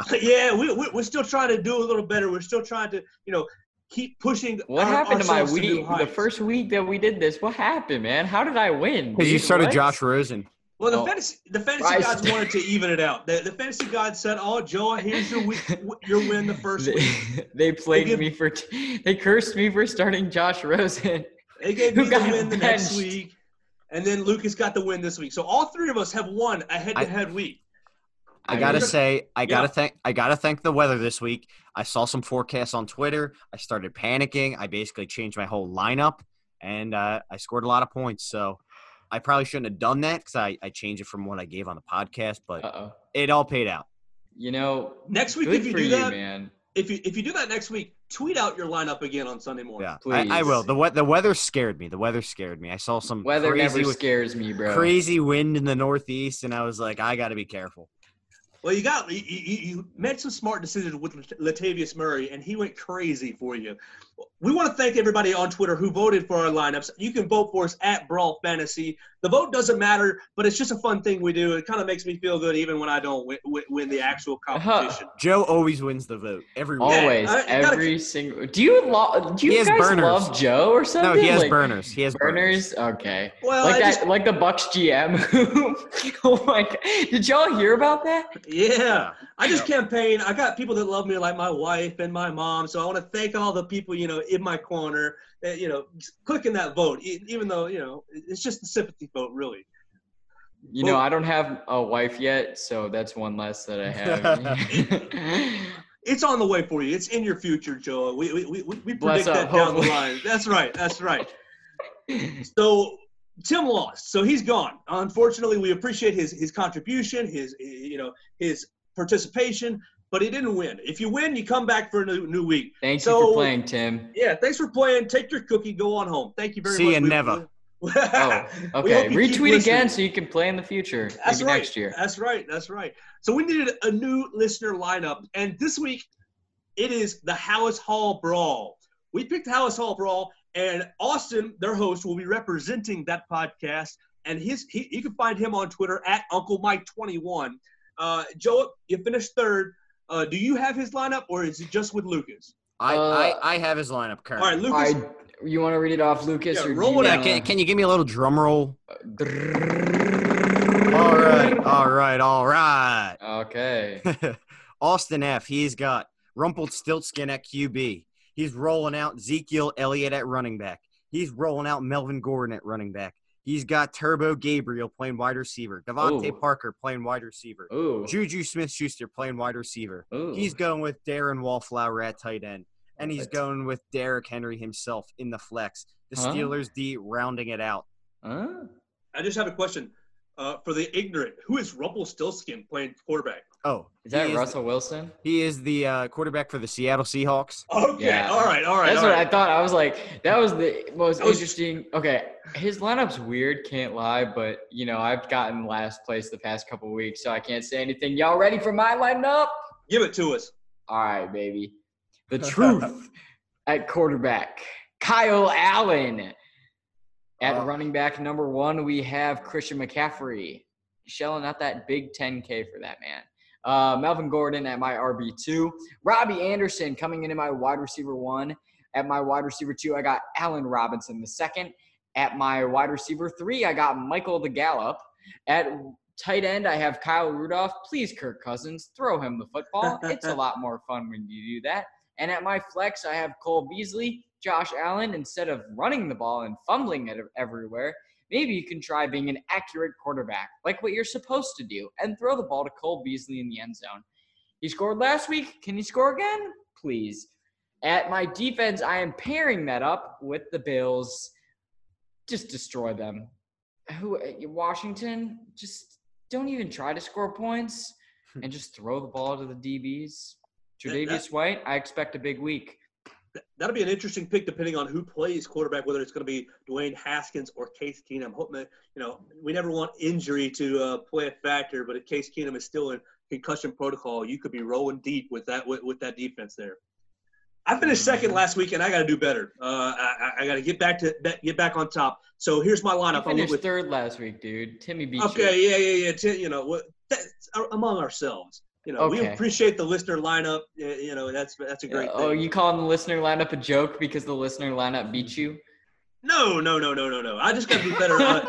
to, *laughs* yeah, we, we, we're still trying to do a little better. We're still trying to, you know, keep pushing. What our- happened to my ourselves new week? The first week that we did this, what happened, man? How did I win? Because you started What? Josh Rosen. Well, the Oh. fantasy the fantasy Right. gods wanted to even it out. The, the fantasy gods said, "Oh, Joe, here's your week, *laughs* your win the first week." They, they played me for. They cursed me for starting Josh Rosen. They gave me the got win the next week, and then Lucas got the win this week. So all three of us have won a head-to-head week. I I gotta say, I gotta Yeah. thank, I gotta thank the weather this week. I saw some forecasts on Twitter. I started panicking. I basically changed my whole lineup, and uh, I scored a lot of points. So I probably shouldn't have done that because I, I changed it from what I gave on the podcast, but Uh oh. it all paid out. You know, Next week, good if you for do you, that, man. if you if you do that next week, tweet out your lineup again on Sunday morning. Yeah, I, I will. The we- the weather scared me. The weather scared me. I saw some Weather crazy, never scares me, bro. crazy wind in the northeast, and I was like, I got to be careful. Well, you got you, you, you made some smart decisions with Latavius Murray, and he went crazy for you. We want to thank everybody on Twitter who voted for our lineups. You can vote for us at Brawl Fantasy. The vote doesn't matter, but it's just a fun thing we do. It kind of makes me feel good, even when I don't win, win, win the actual uh-huh. competition. Joe always wins the vote every week. Always, I- I gotta- every single. Do you lo- do you guys burners. love Joe or something? No, he has Like, burners. He has burners. Burners, okay. Well, like I that, just- like the Bucks GM. *laughs* oh my god! Did y'all hear about that? Yeah, I just campaign. I got people that love me, like my wife and my mom. So I want to thank all the people, you know, in my corner, eh, you know, clicking that vote. Even though, you know, it's just a sympathy vote, really. You know, I don't have a wife yet, so that's one less that I have. *laughs* It's on the way for you. It's in your future, Joe. We we we, we Bless predict up, that down the line. That's right. That's right. *laughs* So Tim lost, so he's gone. Unfortunately, we appreciate his his contribution, his eh, you know his participation, but he didn't win. If you win, you come back for a new new week. Thanks So- for playing, Tim. Yeah, thanks for playing. Take your cookie, go on home. Thank you very See much. See *laughs* you never. Oh, okay. Retweet again so you can play in the future. That's maybe right. next year. That's right. That's right. So we needed a new listener lineup, and this week it is the Hallis Hall Brawl. We picked Hallis Hall Brawl, and Austin, their host, will be representing that podcast. And his he, you can find him on Twitter at Uncle Mike Twenty One. Uh, Joe, you finished third. Uh, do you have his lineup, or is it just with Lucas? I, Uh, I, I have his lineup All currently. right, Lucas. All right, you want to read it off, Lucas? Yeah, or roll you it out. can, can you give me a little drum roll? All right, all right, all right. Okay. Austin F. He's got Rumpelstiltskin at QB. He's rolling out Ezekiel Elliott at running back. He's rolling out Melvin Gordon at running back. He's got Turbo Gabriel playing wide receiver. DeVante Ooh. Parker playing wide receiver. Ooh. Juju Smith Schuster playing wide receiver. Ooh. He's going with Darren Wallflower at tight end. And he's going with Derrick Henry himself in the flex. The Huh? Steelers D rounding it out. Huh? I just have a question uh, for the ignorant. Who is Rumpelstiltskin playing quarterback? Oh, Is that he Russell Wilson? He is the uh, quarterback for the Seattle Seahawks. Okay. Yeah. All right. All right. That's all what right. I thought. I was like, that was the most was- interesting. Okay, his lineup's weird, can't lie, but you know, I've gotten last place the past couple weeks, so I can't say anything. Y'all ready for my lineup? Give it to us. All right, baby. The *laughs* truth at quarterback, Kyle Allen. At Oh. running back number one, we have Christian McCaffrey. Shelling out that big 10K for that man. Uh, Melvin Gordon at my RB2. Robbie Anderson coming in at my wide receiver one. At my wide receiver two, I got Allen Robinson the second. At my wide receiver three, I got Michael the Gallup. At tight end, I have Kyle Rudolph. Please, Kirk Cousins, throw him the football. It's a *laughs* lot more fun when you do that. And at my flex, I have Cole Beasley, Josh Allen. Instead of running the ball and fumbling it everywhere, maybe you can try being an accurate quarterback, like what you're supposed to do, and throw the ball to Cole Beasley in the end zone. He scored last week. Can he score again? Please. At my defense, I am pairing that up with the Bills. Just destroy them. Who Washington? Just don't even try to score points hmm. and just throw the ball to the DBs. Tre'Davious White, I expect a big week. That'll be an interesting pick depending on who plays quarterback, whether it's going to be Dwayne Haskins or Case Keenum. Hoping you know, we never want injury to uh, play a factor, but if Case Keenum is still in concussion protocol, you could be rolling deep with that with, with that defense there. I finished second last week, and I got to do better. Uh, I, I got to get back to get back on top. So here's my You lineup. I finished with third last week, dude. Timmy beat you. Okay, yeah, yeah, yeah. T- you know, what- that's among ourselves. You know, we appreciate the listener lineup. You know, that's that's a great Oh, thing. you calling the listener lineup a joke because the listener lineup beat you? No, no, no, no, no, no. I just got to be better. I,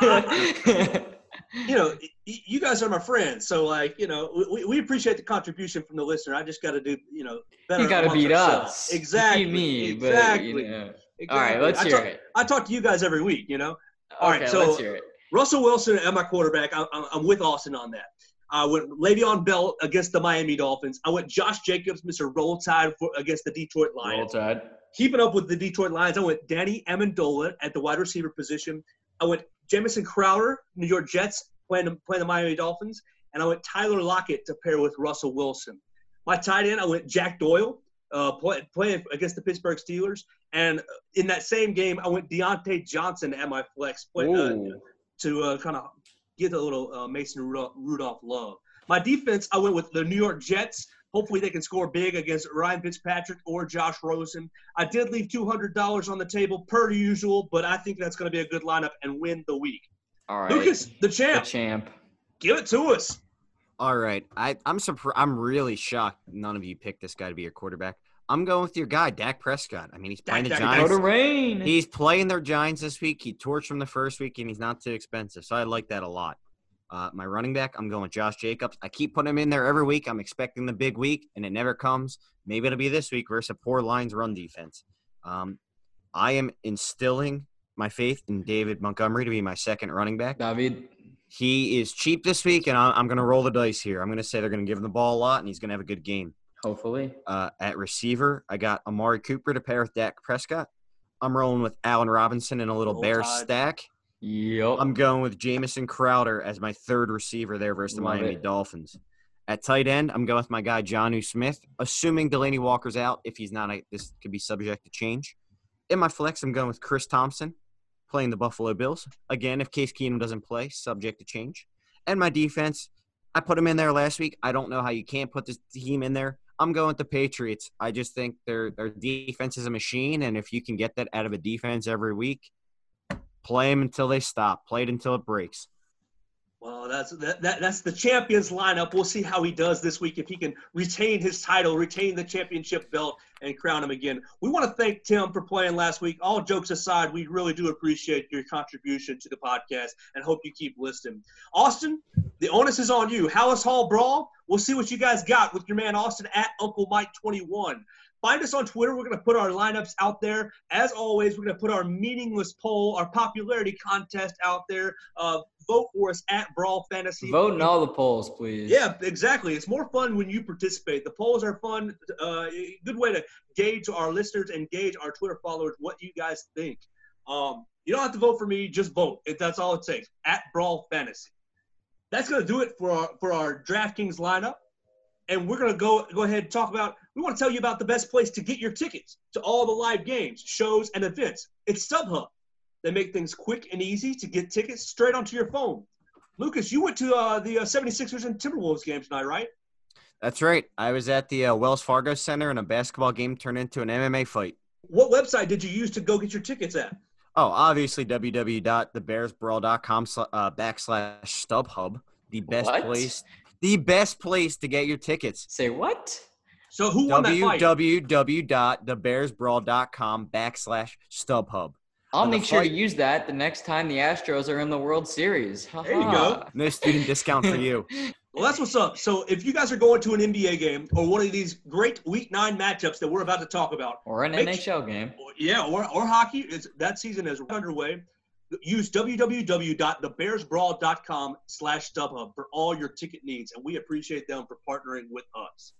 I, *laughs* you know, you guys are my friends, so like, you know, we, we appreciate the contribution from the listener. I just got to do, you know, better. you got to beat ourselves. us. Exactly. You me, exactly. but you know. exactly. All right, let's I hear talk, it. I talk to you guys every week. You know. All right, Okay, so let's hear it. Russell Wilson at my quarterback. I, I'm with Austin on that. I went Le'Veon Bell against the Miami Dolphins. I went Josh Jacobs, Mr. Roll Tide, for, against the Detroit Lions. Roll Tide. Keeping up with the Detroit Lions, I went Danny Amendola at the wide receiver position. I went Jamison Crowder, New York Jets, playing, playing the Miami Dolphins. And I went Tyler Lockett to pair with Russell Wilson. My tight end, I went Jack Doyle, uh, play, playing against the Pittsburgh Steelers. And in that same game, I went Diontae Johnson at my flex play, uh, to uh, kind of get a little uh, Mason Rudolph, Rudolph love. My defense, I went with the New York Jets. Hopefully, they can score big against Ryan Fitzpatrick or Josh Rosen. I did leave $200 on the table per usual, but I think that's going to be a good lineup and win the week. All right. Lucas, the champ. the champ, champ. give it to us. All right, I, I'm surprised. I'm really shocked. None of you picked this guy to be your quarterback. I'm going with your guy, Dak Prescott. I mean, he's playing Dak, the Dak, Giants. Go to rain. He's playing their Giants this week. He torched from the first week, and he's not too expensive. So I like that a lot. Uh, my running back, I'm going with Josh Jacobs. I keep putting him in there every week. I'm expecting the big week, and it never comes. Maybe it'll be this week versus a poor Lions run defense. Um, I am instilling my faith in David Montgomery to be my second running back. David. He is cheap this week, and I'm going to roll the dice here. I'm going to say they're going to give him the ball a lot, and he's going to have a good game. Hopefully. Uh, at receiver, I got Amari Cooper to pair with Dak Prescott. I'm rolling with Allen Robinson in a little Roll Bears Tide. stack. Yep. I'm going with Jamison Crowder as my third receiver there versus the Love Miami it. Dolphins. At tight end, I'm going with my guy Jonnu Smith, assuming Delanie Walker's out. If he's not, I, this could be subject to change. In my flex, I'm going with Chris Thompson, playing the Buffalo Bills. Again, if Case Keenum doesn't play, subject to change. And my defense, I put him in there last week. I don't know how you can't put this team in there. I'm going with the Patriots. I just think their their defense is a machine, and if you can get that out of a defense every week, play them until they stop. Play it until it breaks. Well, that's that, that that's the champions lineup. We'll see how he does this week if he can retain his title, retain the championship belt, and crown him again. We want to thank Tim for playing last week. All jokes aside, we really do appreciate your contribution to the podcast and hope you keep listening. Austin, the onus is on you. Hallis Hall Brawl. We'll see what you guys got with your man Austin at Uncle Mike 21. Find us on Twitter. We're going to put our lineups out there. As always, we're going to put our meaningless poll, our popularity contest out there. Uh, vote for us at Brawl Fantasy. Vote in all the polls, please. Yeah, exactly. It's more fun when you participate. The polls are fun. Uh, good way to gauge our listeners and gauge our Twitter followers what you guys think. Um, you don't have to vote for me. Just vote. If that's all it takes. At Brawl Fantasy. That's gonna do it for our for our DraftKings lineup. And we're gonna go go ahead and talk about. We want to tell you about the best place to get your tickets to all the live games, shows, and events. It's StubHub. They make things quick and easy to get tickets straight onto your phone. Lucas, you went to uh, the uh, 76ers and Timberwolves game tonight, right? That's right. I was at the uh, Wells Fargo Center, and a basketball game turned into an MMA fight. What website did you use to go get your tickets at? Oh, obviously www.thebearsbrawl.com sl- uh, backslash StubHub, the best What? place, the best place to get your tickets. Say what? So who won that fight? www.thebearsbrawl.com backslash StubHub. I'll On the make sure to use that the next time the Astros are in the World Series. There you go. No student discount for you. *laughs* Well, that's what's up. So if you guys are going to an NBA game or one of these great Week Nine matchups that we're about to talk about, Or an Make- NHL game. yeah, or, or hockey, it's, that season is underway. Use www.thebearsbrawl.com slash StubHub for all your ticket needs, and we appreciate them for partnering with us.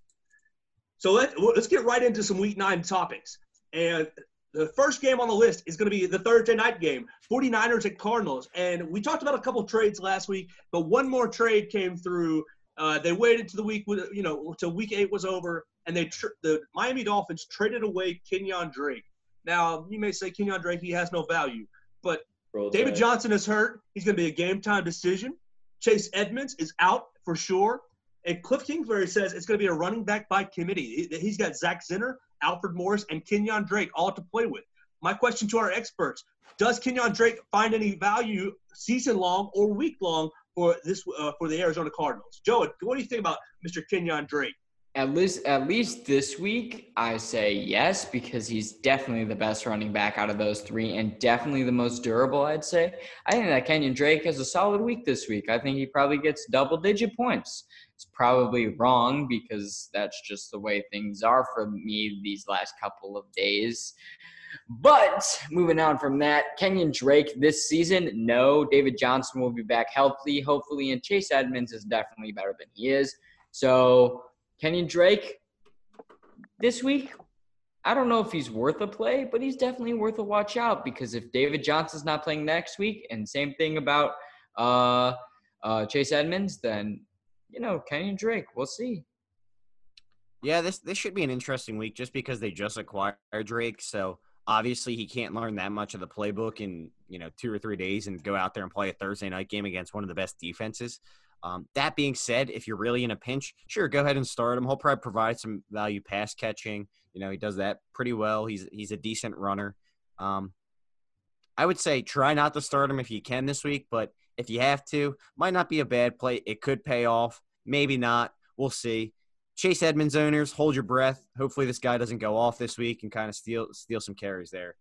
So let, let's get right into some Week 9 topics. And the first game on the list is going to be the Thursday night game, 49ers at Cardinals. And we talked about a couple trades last week, but one more trade came through. Uh, they waited to the week, you know, till week eight was over, and they tr- the Miami Dolphins traded away Kenyon Drake. Now you may say Kenyon Drake he has no value, but David Johnson is hurt. He's going to be a game time decision. Chase Edmonds is out for sure. And Cliff Kingsbury says it's going to be a running back by committee. He- He's got Zach Zenner, Alfred Morris, and Kenyon Drake all to play with. My question to our experts: Does Kenyon Drake find any value season long or week long for this uh, for the Arizona Cardinals? Joe, what do you think about Mr. Kenyon Drake? At least, at least this week, I say yes because he's definitely the best running back out of those three, and definitely the most durable. I'd say. I think that Kenyon Drake has a solid week this week. I think he probably gets double-digit points. It's probably wrong because that's just the way things are for me these last couple of days. But moving on from that, Kenyon Drake this season, no. David Johnson will be back healthy, hopefully, and Chase Edmonds is definitely better than he is. So Kenyon Drake this week, I don't know if he's worth a play, but he's definitely worth a watch out because if David Johnson's not playing next week, and same thing about uh, uh, Chase Edmonds, then you know Kenyon Drake, we'll see. Yeah, this this should be an interesting week just because they just acquired Drake. So obviously he can't learn that much of the playbook in you know two or three days and go out there and play a Thursday night game against one of the best defenses. Um, that being said, if you're really in a pinch, sure, go ahead and start him. He'll probably provide some value pass catching. You know, he does that pretty well. He's he's a decent runner. Um, I would say try not to start him if you can this week, but if you have to, might not be a bad play. It could pay off. Maybe not. We'll see. Chase Edmonds owners, hold your breath. Hopefully, this guy doesn't go off this week and kind of steal steal some carries there.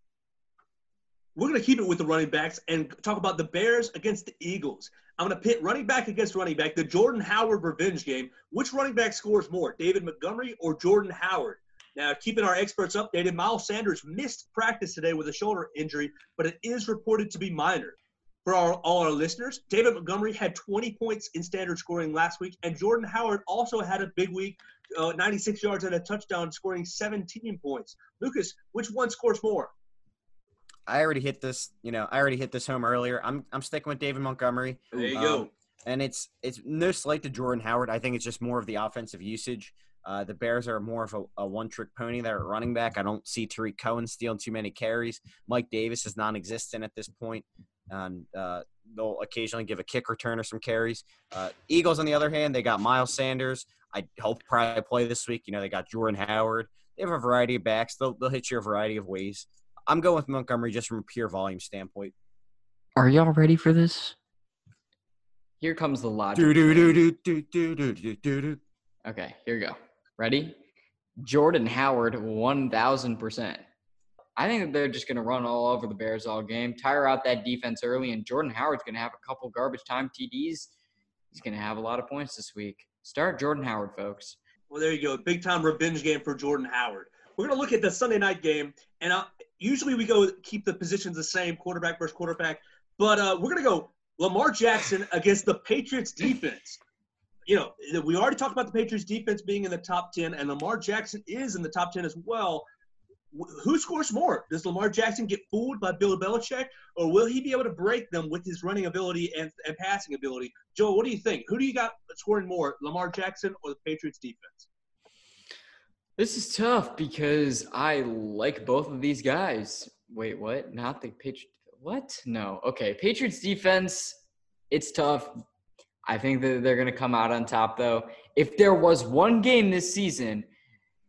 We're going to keep it with the running backs and talk about the Bears against the Eagles. I'm going to pit running back against running back, the Jordan Howard revenge game. Which running back scores more, David Montgomery or Jordan Howard? Now, keeping our experts updated, Miles Sanders missed practice today with a shoulder injury, but it is reported to be minor. For our, all our listeners, David Montgomery had 20 points in standard scoring last week, and Jordan Howard also had a big week, uh, 96 yards and a touchdown, scoring 17 points. Lucas, which one scores more? I already hit this. You know, I already hit this home earlier. I'm I'm sticking with David Montgomery. There you Um, go. And it's it's no slight to Jordan Howard. I think it's just more of the offensive usage. Uh, the Bears are more of a, a one-trick pony. They're at running back. I don't see Tarik Cohen stealing too many carries. Mike Davis is non-existent at this point, and uh, they'll occasionally give a kick returner some carries. Uh, Eagles, on the other hand, they got Miles Sanders. I hope probably play this week. You know, they got Jordan Howard. They have a variety of backs. They'll they'll hit you a variety of ways. I'm going with Montgomery just from a pure volume standpoint. Are y'all ready for this? Here comes the logic. Do, do, do, okay, here we go. Ready? Jordan Howard, 1,000%. I think that they're just going to run all over the Bears all game, tire out that defense early, and Jordan Howard's going to have a couple garbage time TDs. He's going to have a lot of points this week. Start Jordan Howard, folks. Well, there you go. Big time revenge game for Jordan Howard. We're going to look at the Sunday night game, and I'll usually we go keep the positions the same, quarterback versus quarterback. But uh, we're going to go Lamar Jackson against the Patriots defense. You know, we already talked about the Patriots defense being in the top 10, and Lamar Jackson is in the top 10 as well. Who scores more? Does Lamar Jackson get fooled by Bill Belichick, or will he be able to break them with his running ability and, and passing ability? Joe, what do you think? Who do you got scoring more, Lamar Jackson or the Patriots defense? This is tough because I like both of these guys. Wait, what? Not the Patriots. What? No. Okay. Patriots defense, it's tough. I think that they're going to come out on top, though. If there was one game this season,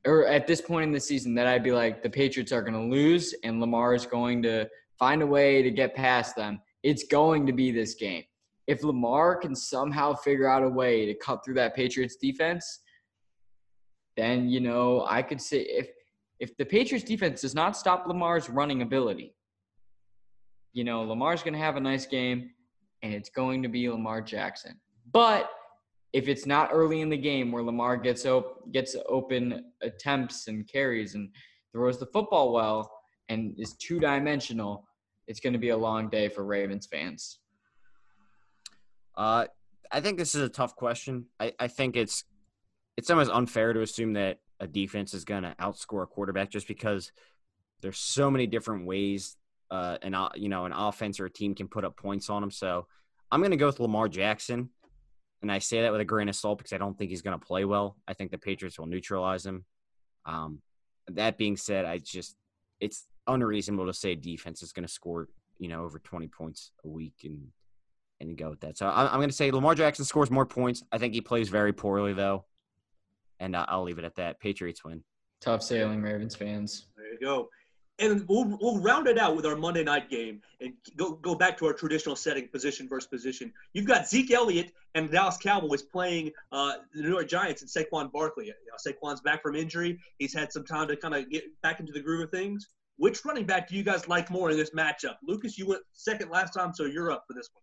or at this point in the season, that I'd be like, the Patriots are going to lose and Lamar is going to find a way to get past them, it's going to be this game. If Lamar can somehow figure out a way to cut through that Patriots defense, then you know I could say if if the Patriots defense does not stop Lamar's running ability, you know Lamar's going to have a nice game, and it's going to be Lamar Jackson. But if it's not early in the game where Lamar gets op- gets open attempts and carries and throws the football well and is two dimensional, it's going to be a long day for Ravens fans. Uh, I think this is a tough question. I, I think it's it's almost unfair to assume that a defense is going to outscore a quarterback just because there's so many different ways uh, an you know an offense or a team can put up points on them. So I'm going to go with Lamar Jackson, and I say that with a grain of salt because I don't think he's going to play well. I think the Patriots will neutralize him. Um, that being said, I just it's unreasonable to say defense is going to score you know over 20 points a week and and go with that. So I- I'm going to say Lamar Jackson scores more points. I think he plays very poorly though, and uh, I'll leave it at that. Patriots win. Tough sailing, Ravens fans. There you go. And we'll, we'll round it out with our Monday night game and go, go back to our traditional setting, position versus position. You've got Zeke Elliott and the Dallas Cowboys playing uh, the New York Giants and Saquon Barkley. You know, Saquon's back from injury. He's had some time to kind of get back into the groove of things. Which running back do you guys like more in this matchup? Lucas, you went second last time, so you're up for this one.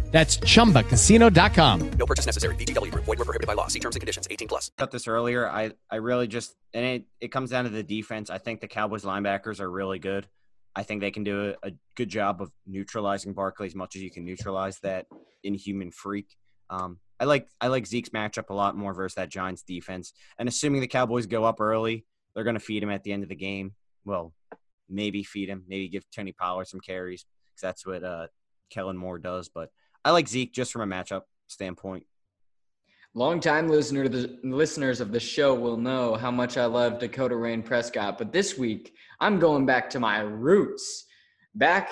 That's chumbacasino.com. No purchase necessary. VGW Group. Void were prohibited by law. See terms and conditions. 18 plus. About this earlier. I I really just and it it comes down to the defense. I think the Cowboys linebackers are really good. I think they can do a, a good job of neutralizing Barkley as much as you can neutralize that inhuman freak. Um, I like I like Zeke's matchup a lot more versus that Giants defense. And assuming the Cowboys go up early, they're going to feed him at the end of the game. Well, maybe feed him, maybe give Tony Pollard some carries because that's what uh, Kellen Moore does. But I like Zeke just from a matchup standpoint. Longtime listener the listeners of the show will know how much I love Dakota Rain Prescott, but this week I'm going back to my roots. Back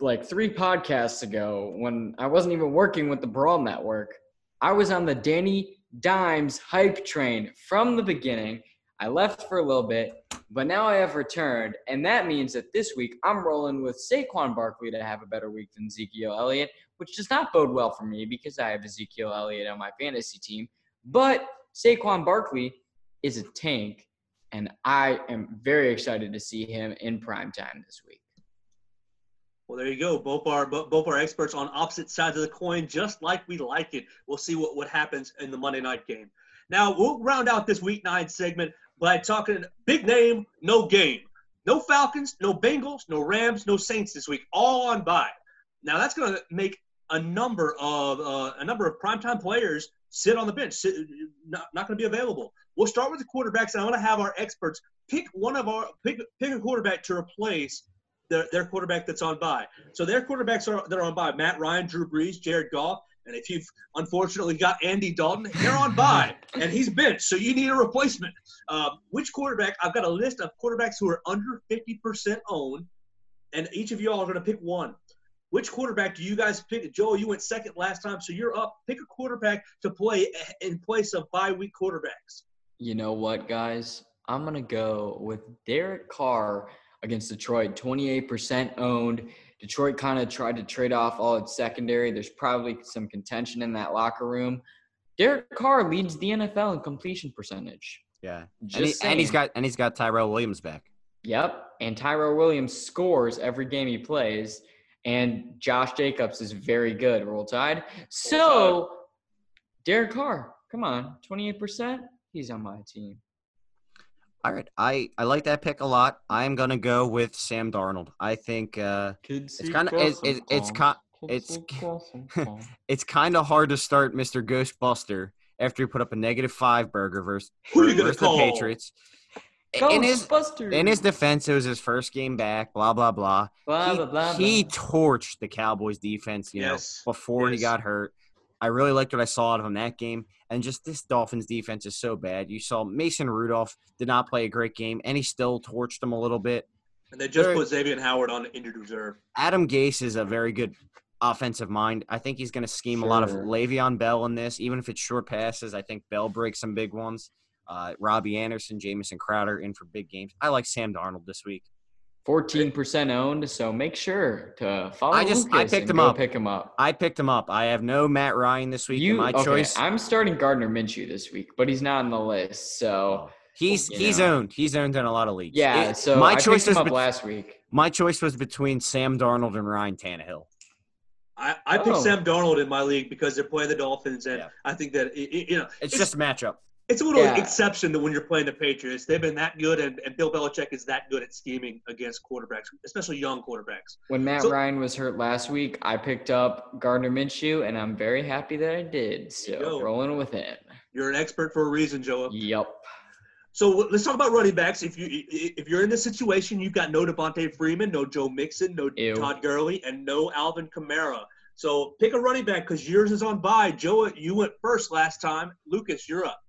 like three podcasts ago, when I wasn't even working with the Brawl Network, I was on the Danny Dimes hype train from the beginning. I left for a little bit, but now I have returned, and that means that this week I'm rolling with Saquon Barkley to have a better week than Ezekiel Elliott, which does not bode well for me because I have Ezekiel Elliott on my fantasy team. But Saquon Barkley is a tank, and I am very excited to see him in prime time this week. Well, there you go. Both are both are experts on opposite sides of the coin, just like we like it. We'll see what, what happens in the Monday night game. Now we'll round out this week nine segment by talking big name, no game. No Falcons, no Bengals, no Rams, no Saints this week, all on bye. Now that's going to make a number of uh, a number of primetime players sit on the bench, sit, not, not going to be available. We'll start with the quarterbacks, and I want to have our experts pick one of our pick pick a quarterback to replace their, their quarterback that's on bye. So their quarterbacks are that are on bye: Matt Ryan, Drew Brees, Jared Goff. And if you've unfortunately got Andy Dalton, they're on bye, *laughs* and he's benched, so you need a replacement. Um, which quarterback? I've got a list of quarterbacks who are under 50% owned, and each of y'all are going to pick one. Which quarterback do you guys pick? Joel, you went second last time, so you're up. Pick a quarterback to play in place of bye week quarterbacks. You know what, guys? I'm going to go with Derek Carr against Detroit, 28% owned. Detroit kind of tried to trade off all its secondary. There's probably some contention in that locker room. Derek Carr leads the NFL in completion percentage. Yeah, Just and, he, and he's saying. got and he's got Tyrell Williams back. Yep. And Tyrell Williams scores every game he plays. And Josh Jacobs is very good. Roll Tide. So, Derek Carr, come on, 28%. He's on my team. All right, I I like that pick a lot. I'm gonna go with Sam Darnold. I think uh, it's kind of it, it, it's kind it's *laughs* it's kind of hard to start Mr. Ghostbuster after he put up a negative five burger versus, Who you gonna versus the? Patriots. In his in his defense, it was his first game back. Blah blah blah. Blah, he, blah, blah, he torched the Cowboys defense. You Yes, know before he got hurt. I really liked what I saw out of him that game. And just this Dolphins defense is so bad. You saw Mason Rudolph did not play a great game, and he still torched them a little bit. And they just Very- put Xavier Howard on injured reserve. Adam Gase is a very good offensive mind. I think he's going to scheme a lot of Sure. Le'Veon Bell in this, even if it's short passes. I think Bell breaks some big ones. Uh, Robbie Anderson, Jamison Crowder in for big games. I like Sam Darnold this week. 14% owned. So make sure to follow I just- I picked him up. pick him up. I picked him up. I have no Matt Ryan this week. You, my okay, choice. I'm starting Gardner Minshew this week, but he's not on the list. So He's he's know. owned. He's owned in a lot of leagues. yeah, It- so my I choice picked him was up bet- last week. my choice was between Sam Darnold and Ryan Tannehill. I, I picked Oh. Sam Darnold in my league because they're playing the Dolphins, and Yeah. I think that it, it- you know It's, just a matchup. It's a little Yeah. exception that when you're playing the Patriots. They've been that good, and, and Bill Belichick is that good at scheming against quarterbacks, especially young quarterbacks. When Matt So- Ryan was hurt last week, I picked up Gardner Minshew, and I'm very happy that I did. So rolling with it. You're an expert for a reason, Joe. Yep. So let's talk about running backs. If you if you're in this situation, you've got no Devonta Freeman, no Joe Mixon, no Ew. Todd Gurley, and no Alvin Kamara. So pick a running back because yours is on bye. Joe, you went first last time. Lucas, you're up.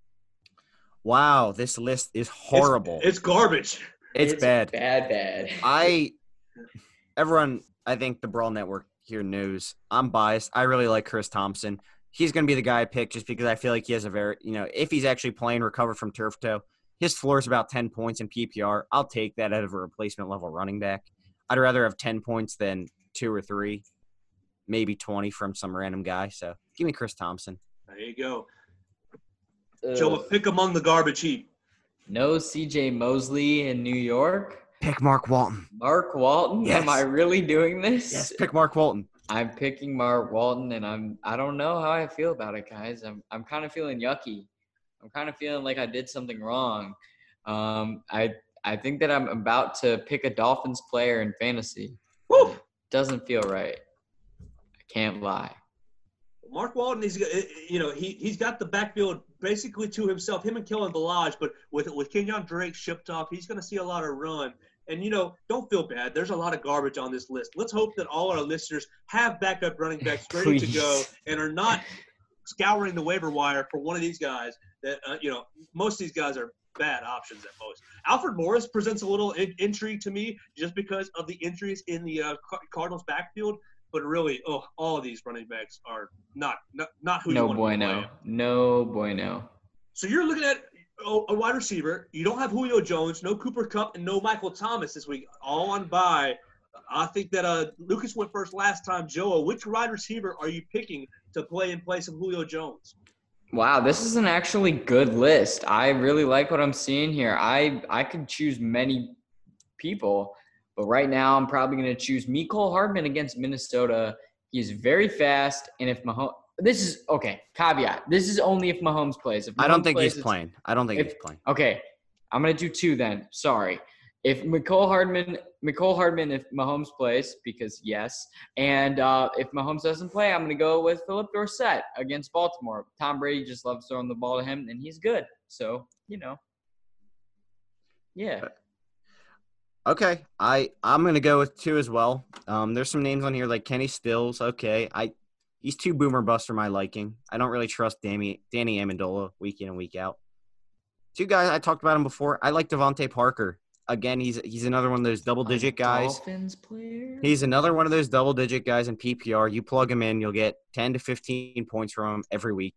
Wow, this list is horrible. It's, garbage. It's, bad. Bad, bad. I everyone I think the Brawl Network here knows I'm biased. I really like Chris Thompson. He's going to be the guy I pick just because I feel like he has a very, you know, if he's actually playing recover from turf toe, his floor is about 10 points in PPR. I'll take that out of a replacement level running back. I'd rather have 10 points than 2 or 3, maybe 20 from some random guy. So, give me Chris Thompson. There you go. Joe, pick among the garbage heap. No CJ Mosley in New York. Pick Mark Walton. Mark Walton. Yes. Am I really doing this? Yes, pick Mark Walton. I'm picking Mark Walton, and I'm I don't know how I feel about it, guys. I'm I'm kind of feeling yucky. I'm kind of feeling like I did something wrong. Um, I I think that I'm about to pick a Dolphins player in fantasy. Woo! Doesn't feel right. I can't lie. Mark Walton, he's you know he he's got the backfield basically to himself. Him and Kalen Ballage, but with with Kenyon Drake shipped off, he's going to see a lot of run. And you know, don't feel bad. There's a lot of garbage on this list. Let's hope that all our listeners have backup running backs *laughs* ready to go and are not scouring the waiver wire for one of these guys. That uh, you know, most of these guys are bad options at most. Alfred Morris presents a little in- intrigue to me just because of the injuries in the uh, Cardinals backfield. But really, oh, all of these running backs are not not, not who you No want to be No bueno. playing. No bueno. So you're looking at a a wide receiver. You don't have Julio Jones, no Cooper Kupp, and no Michael Thomas this week. All on by. I think that uh, Lucas went first last time. Joe, which wide receiver are you picking to play in place of Julio Jones? Wow, this is an actually good list. I really like what I'm seeing here. I I could choose many people, but right now I'm probably going to choose Mecole Hardman against Minnesota. He's very fast, and if Mahomes, this is okay. Caveat: This is only if Mahomes plays. If I don't think plays, he's playing. I don't think if- he's playing. Okay, I'm gonna do two then. Sorry. If Mecole Hardman, Mecole Hardman, if Mahomes plays, because yes, and uh, if Mahomes doesn't play, I'm gonna go with Phillip Dorsett against Baltimore. Tom Brady just loves throwing the ball to him, and he's good. So you know, yeah. Okay, I I'm gonna go with two as well. Um, there's some names on here like Kenny Stills. Okay, I he's too boomer bust for my liking. I don't really trust Danny Danny Amendola week in and week out. Two guys I talked about him before. I like DeVante Parker. Again, he's he's another one of those double digit guys. Dolphins player. He's another one of those double digit guys in PPR. You plug him in, you'll get 10 to 15 points from him every week.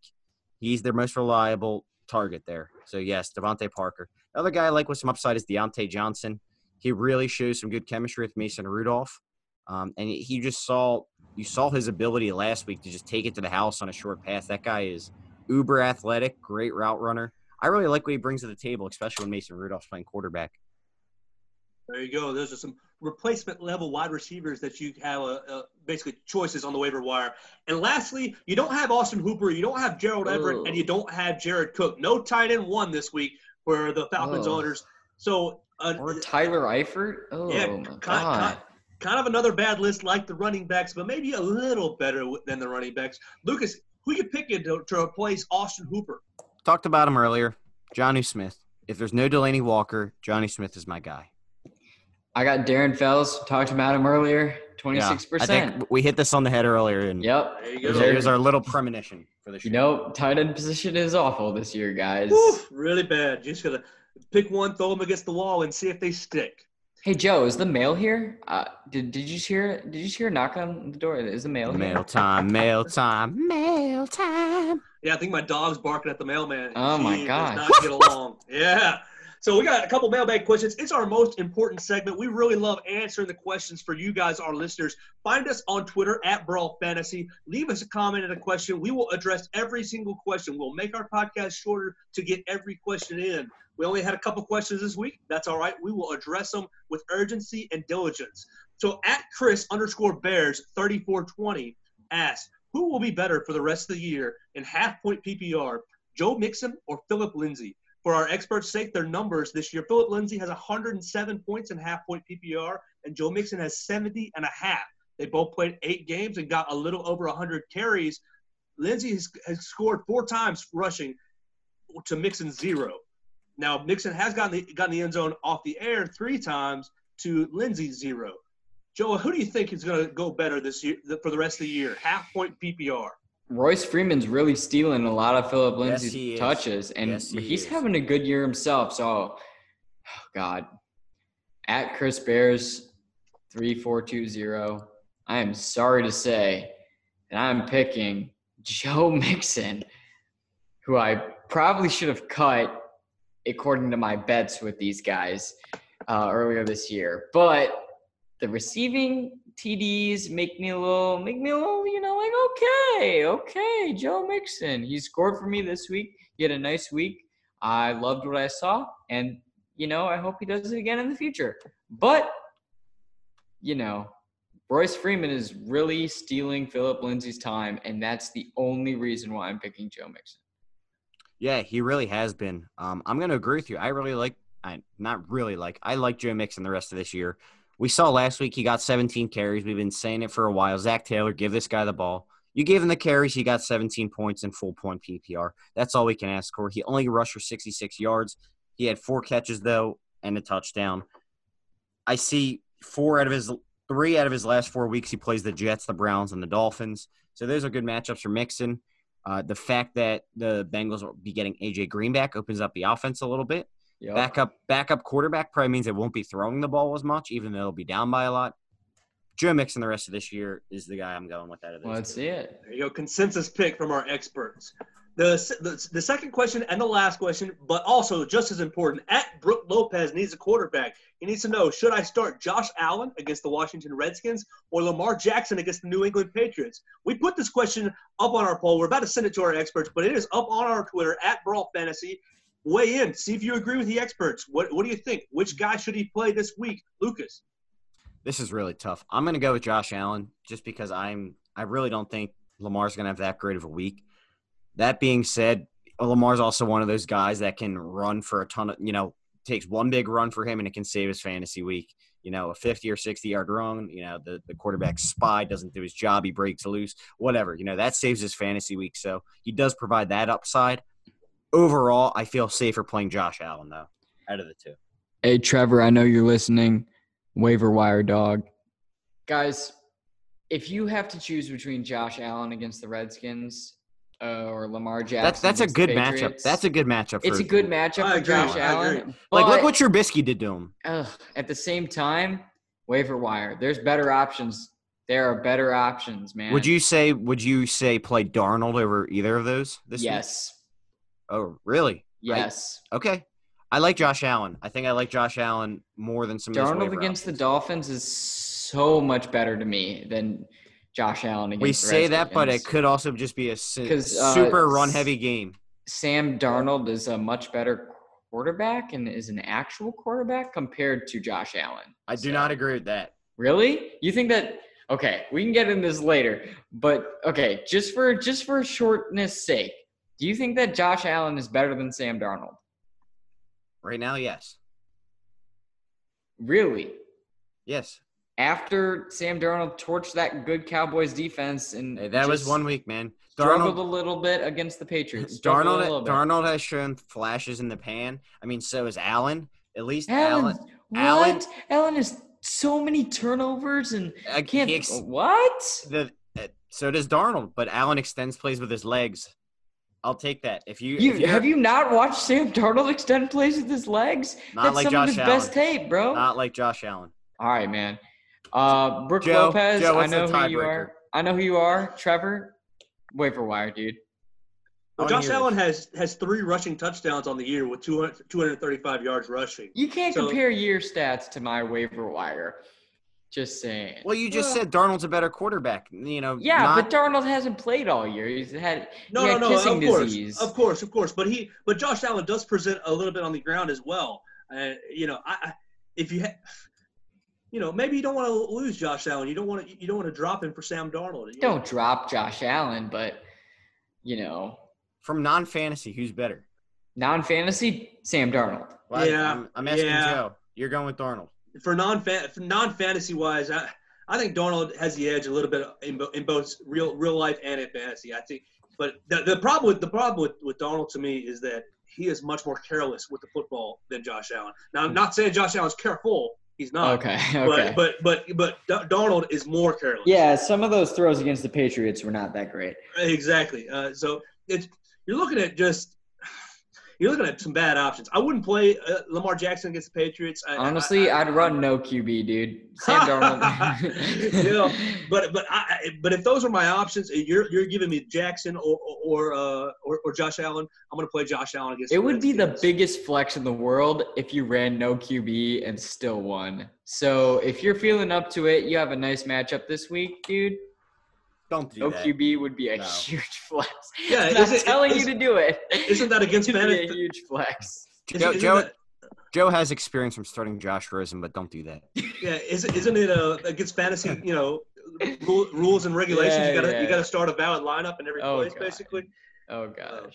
He's their most reliable target there. So, yes, DeVante Parker. Another guy I like with some upside is Diontae Johnson. He really shows some good chemistry with Mason Rudolph. Um, and he just saw you saw his ability last week to just take it to the house on a short pass. That guy is uber athletic, great route runner. I really like what he brings to the table, especially when Mason Rudolph's playing quarterback. There you go. Those are some replacement level wide receivers that you have uh, uh, basically choices on the waiver wire. And lastly, you don't have Austin Hooper, you don't have Gerald Everett, Oh. and you don't have Jared Cook. No tight end one this week for the Falcons Oh. owners. So uh, Or Tyler Eifert. Oh yeah, my kind, god. kind, kind of another bad list like the running backs, but maybe a little better than the running backs. Lucas, who you picking to, to replace Austin Hooper? Talked about him earlier. Jonnu Smith. If there's no Delanie Walker, Jonnu Smith is my guy. I got Darren Fells. Talked about him earlier. Twenty Yeah, six I percent. we hit this on the head earlier, and Yep. There you it was, go. it our little premonition for the show. You know, tight end position is awful this year, guys. Whew, really bad. Just gotta pick one, throw them against the wall, and see if they stick. Hey Joe, is the mail here? Uh, did did you hear? Did you hear a knock on the door? Is the mail? here? Mail time, mail time, mail time. Yeah, I think my dog's barking at the mailman. Oh, my She gosh. Does not get along. *laughs* yeah. So we got a couple mailbag questions. It's our most important segment. We really love answering the questions for you guys, our listeners. Find us on Twitter at Brawl Fantasy. Leave us a comment and a question. We will address every single question. We'll make our podcast shorter to get every question in. We only had a couple questions this week. That's all right. We will address them with urgency and diligence. So at Chris underscore Bears 3420 asks, who will be better for the rest of the year in half point PPR, Joe Mixon or Philip Lindsay? For our experts' sake, their numbers this year, Philip Lindsay has 107 points in half point PPR, and Joe Mixon has 70 and a half. They both played eight games and got a little over 100 carries. Lindsay has, has scored four times rushing to Mixon zero. Now Mixon has gotten the gotten the end zone off the air three times to Lindsay zero. Joe, who do you think is going to go better this year for the rest of the year? Half point PPR. Royce Freeman's really stealing a lot of Philip Lindsay's he is. touches, and Yes, he he's is. having a good year himself. So, oh God, at Chris Bears three four two zero. I am sorry to say that I'm picking Joe Mixon, who I probably should have cut according to my bets with these guys uh, earlier this year, but the receiving TDs make me a little, make me a little, you know, like okay, okay, Joe Mixon. He scored for me this week. He had a nice week. I loved what I saw, and you know, I hope he does it again in the future. But you know, Royce Freeman is really stealing Philip Lindsay's time, and that's the only reason why I'm picking Joe Mixon. Yeah, he really has been. Um, I'm going to agree with you. I really like, I not really like, I like Joe Mixon the rest of this year. We saw last week he got 17 carries. We've been saying it for a while. Zac Taylor, give this guy the ball. You gave him the carries, he got 17 points in full point PPR. That's all we can ask for. He only rushed for 66 yards. He had four catches though and a touchdown. I see four out of his three out of his last four weeks he plays the Jets, the Browns, and the Dolphins. So those are good matchups for Mixon. Uh, the fact that the Bengals will be getting AJ Green back opens up the offense a little bit. Yep. Backup backup quarterback probably means it won't be throwing the ball as much, even though it'll be down by a lot. Joe Mixon the rest of this year is the guy I'm going with out of those. Let's see it. There you go. Consensus pick from our experts. The, the, the second question and the last question, but also just as important, at Brooke Lopez needs a quarterback. He needs to know should I start Josh Allen against the Washington Redskins or Lamar Jackson against the New England Patriots? We put this question up on our poll. We're about to send it to our experts, but it is up on our Twitter at Brawl Fantasy. Weigh in. See if you agree with the experts. What, what do you think? Which guy should he play this week? Lucas. This is really tough. I'm going to go with Josh Allen just because I'm I really don't think Lamar's going to have that great of a week. That being said, Lamar's also one of those guys that can run for a ton of, you know, takes one big run for him and it can save his fantasy week. You know, a 50 or 60 yard run, you know, the, the quarterback spy doesn't do his job, he breaks loose, whatever. You know, that saves his fantasy week. So he does provide that upside. Overall, I feel safer playing Josh Allen, though, out of the two. Hey, Trevor, I know you're listening. Waiver wire dog. Guys, if you have to choose between Josh Allen against the Redskins uh, or Lamar Jackson, That's that's a against the good matchup. That's a good matchup. For, It's a good matchup I for agree, Josh I Allen. agree. Like, look but, what Trubisky did to him. ugh, at the same time, waiver wire. There's better options. There are better options, man. Would you say? Would you say play Darnold over either of those? This week? Oh, really? I- Yes. okay. I like Josh Allen. I think I like Josh Allen more than some. Darnold against the. Dolphins is so much better to me than Josh Allen against We say that, but it could also just be a uh, super run-heavy game. Sam Darnold is a much better quarterback and is an actual quarterback compared to Josh Allen. I do So- not agree with that. Really? You think that? Okay, we can get in this later, but okay, just for just for shortness sake, do you think that Josh Allen is better than Sam Darnold? Right now, yes, Really? yes. After Sam Darnold torched that good Cowboys defense and Hey, that was one week, man. Darnold, struggled a little bit against the Patriots. *laughs* struggled Darnold. Darnold has shown flashes in the pan. I mean, so is Allen. At least Allen, Allen. what? Allen has so many turnovers and I can't. ex- what? the uh, so does Darnold, but Allen extends plays with his legs. I'll take that. If you, You if you're- have you not watched Sam Darnold extend plays with his legs? Not That's like some Josh of his Allen. best tape, bro. not like Josh Allen. All right, man. Uh, Brooke Joe, Lopez, Joe, I know who you tiebreaker? are. I know who you are. Trevor, waiver wire, dude. Well, Josh hear Allen has has three rushing touchdowns on the year with 200, 235 yards rushing. You can't So- compare year stats to my waiver wire. Just saying. Well, you just Well, said Darnold's a better quarterback. You know, Yeah, not- but Darnold hasn't played all year. He's had No, he no, had no. kissing Of course, disease. of course, of course. But he, but Josh Allen does present a little bit on the ground as well. Uh, you know, I, I if you, ha- you know, maybe you don't want to lose Josh Allen. You don't want to, you don't want to drop him for Sam Darnold. You? Don't drop Josh Allen, but you know, from non-fantasy, who's better? non-fantasy Sam Darnold. Well, Yeah, I'm, I'm asking yeah. Joe. You're going with Darnold. For non non fantasy wise, I, I think Darnold has the edge a little bit in, in both real real life and in fantasy. I think, but the, the problem with the problem with, with Darnold to me is that he is much more careless with the football than Josh Allen. Now, I'm not saying Josh Allen's careful. He's not. Okay, *laughs* okay. But but but but Darnold is more careless. Yeah, some of those throws against the Patriots were not that great. Exactly. Uh, so it's you're looking at just you're looking at some bad options. I wouldn't play uh, Lamar Jackson against the Patriots. I, Honestly, I, would run no QB, dude. Sam *laughs* Darnold. you know, but but I, but if those are my options, you're you're giving me Jackson or or uh, or, or Josh Allen, I'm going to play Josh Allen against. it would be the biggest flex in the world if you ran no QB and still won. So if you're feeling up to it, you have a nice matchup this week, dude. Don't do No that. QB would be a No. huge *laughs* flex. Yeah, I'm not it- telling is- you to do it. Isn't that against *laughs* It'd be a huge flex. Is- Joe, isn't Joe, that- Joe has experience from starting Josh Rosen, but don't do that. *laughs* yeah, isn't isn't it uh, against fantasy? You know, rule, rules and regulations. Yeah, you got to yeah. you got to start a valid lineup in every Oh, place, God. basically. Oh gosh.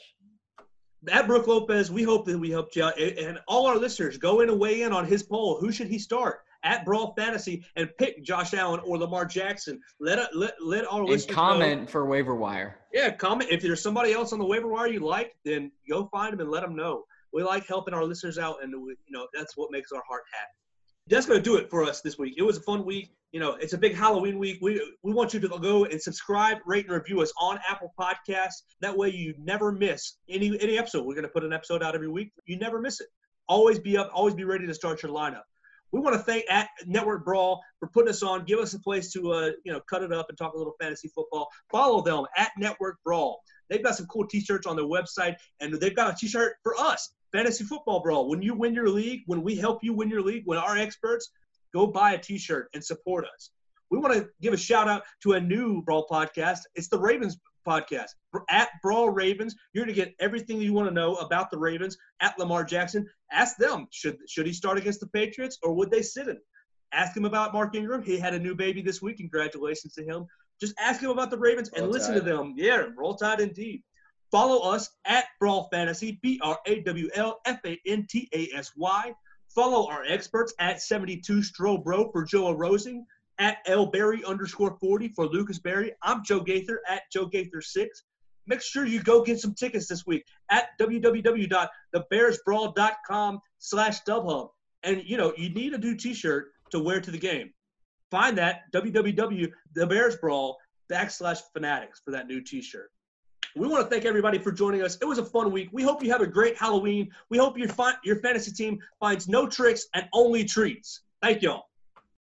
at Brooke Lopez, we hope that we helped you out. And and all our listeners, go in and weigh in on his poll. Who should he start at Brawl Fantasy and pick Josh Allen or Lamar Jackson? Let it- let let our And listeners know. comment for waiver wire. Yeah, comment if there's somebody else on the waiver wire you like, then go find them and let them know. We like helping our listeners out, and we, you know that's what makes our heart happy. That's going to do it for us this week. It was a fun week. You know, it's a big Halloween week. We we want you to go and subscribe, rate, and review us on Apple Podcasts. That way, you never miss any any episode. We're going to put an episode out every week. You never miss it. Always be up. Always be ready to start your lineup. We want to thank at Network Brawl for putting us on. Give us a place to uh, you know cut it up and talk a little fantasy football. Follow them at Network Brawl. They've got some cool T-shirts on their website, and they've got a T-shirt for us, Fantasy Football Brawl. When you win your league, when we help you win your league, when our experts go buy a T-shirt and support us. We want to give a shout out to a new Brawl podcast. It's the Ravens podcast at Brawl Ravens. You're going to get everything you want to know about the Ravens at Lamar Jackson. Ask them should should he start against the Patriots or would they sit him? Ask him about Mark Ingram. He had a new baby this week. Congratulations to him. Just ask him about the Ravens and Roll listen Tide. to them. Yeah, roll tide indeed. Follow us at Brawl Fantasy, B R A W L F A N T A S Y. Follow our experts at 72 Stro Bro for Joe Rosing, at L Berry underscore 40 for Lucas Berry. I'm Joe Gaither at Joe Gaither6. Make sure you go get some tickets this week at www.thebearsbrawl.com slash dubhub. And, you know, you need a new t-shirt to wear to the game. Find that www.thebearsbrawl backslash fanatics for that new t-shirt. We want to thank everybody for joining us. It was a fun week. We hope you have a great Halloween. We hope your, fi- your fantasy team finds no tricks and only treats. Thank y'all.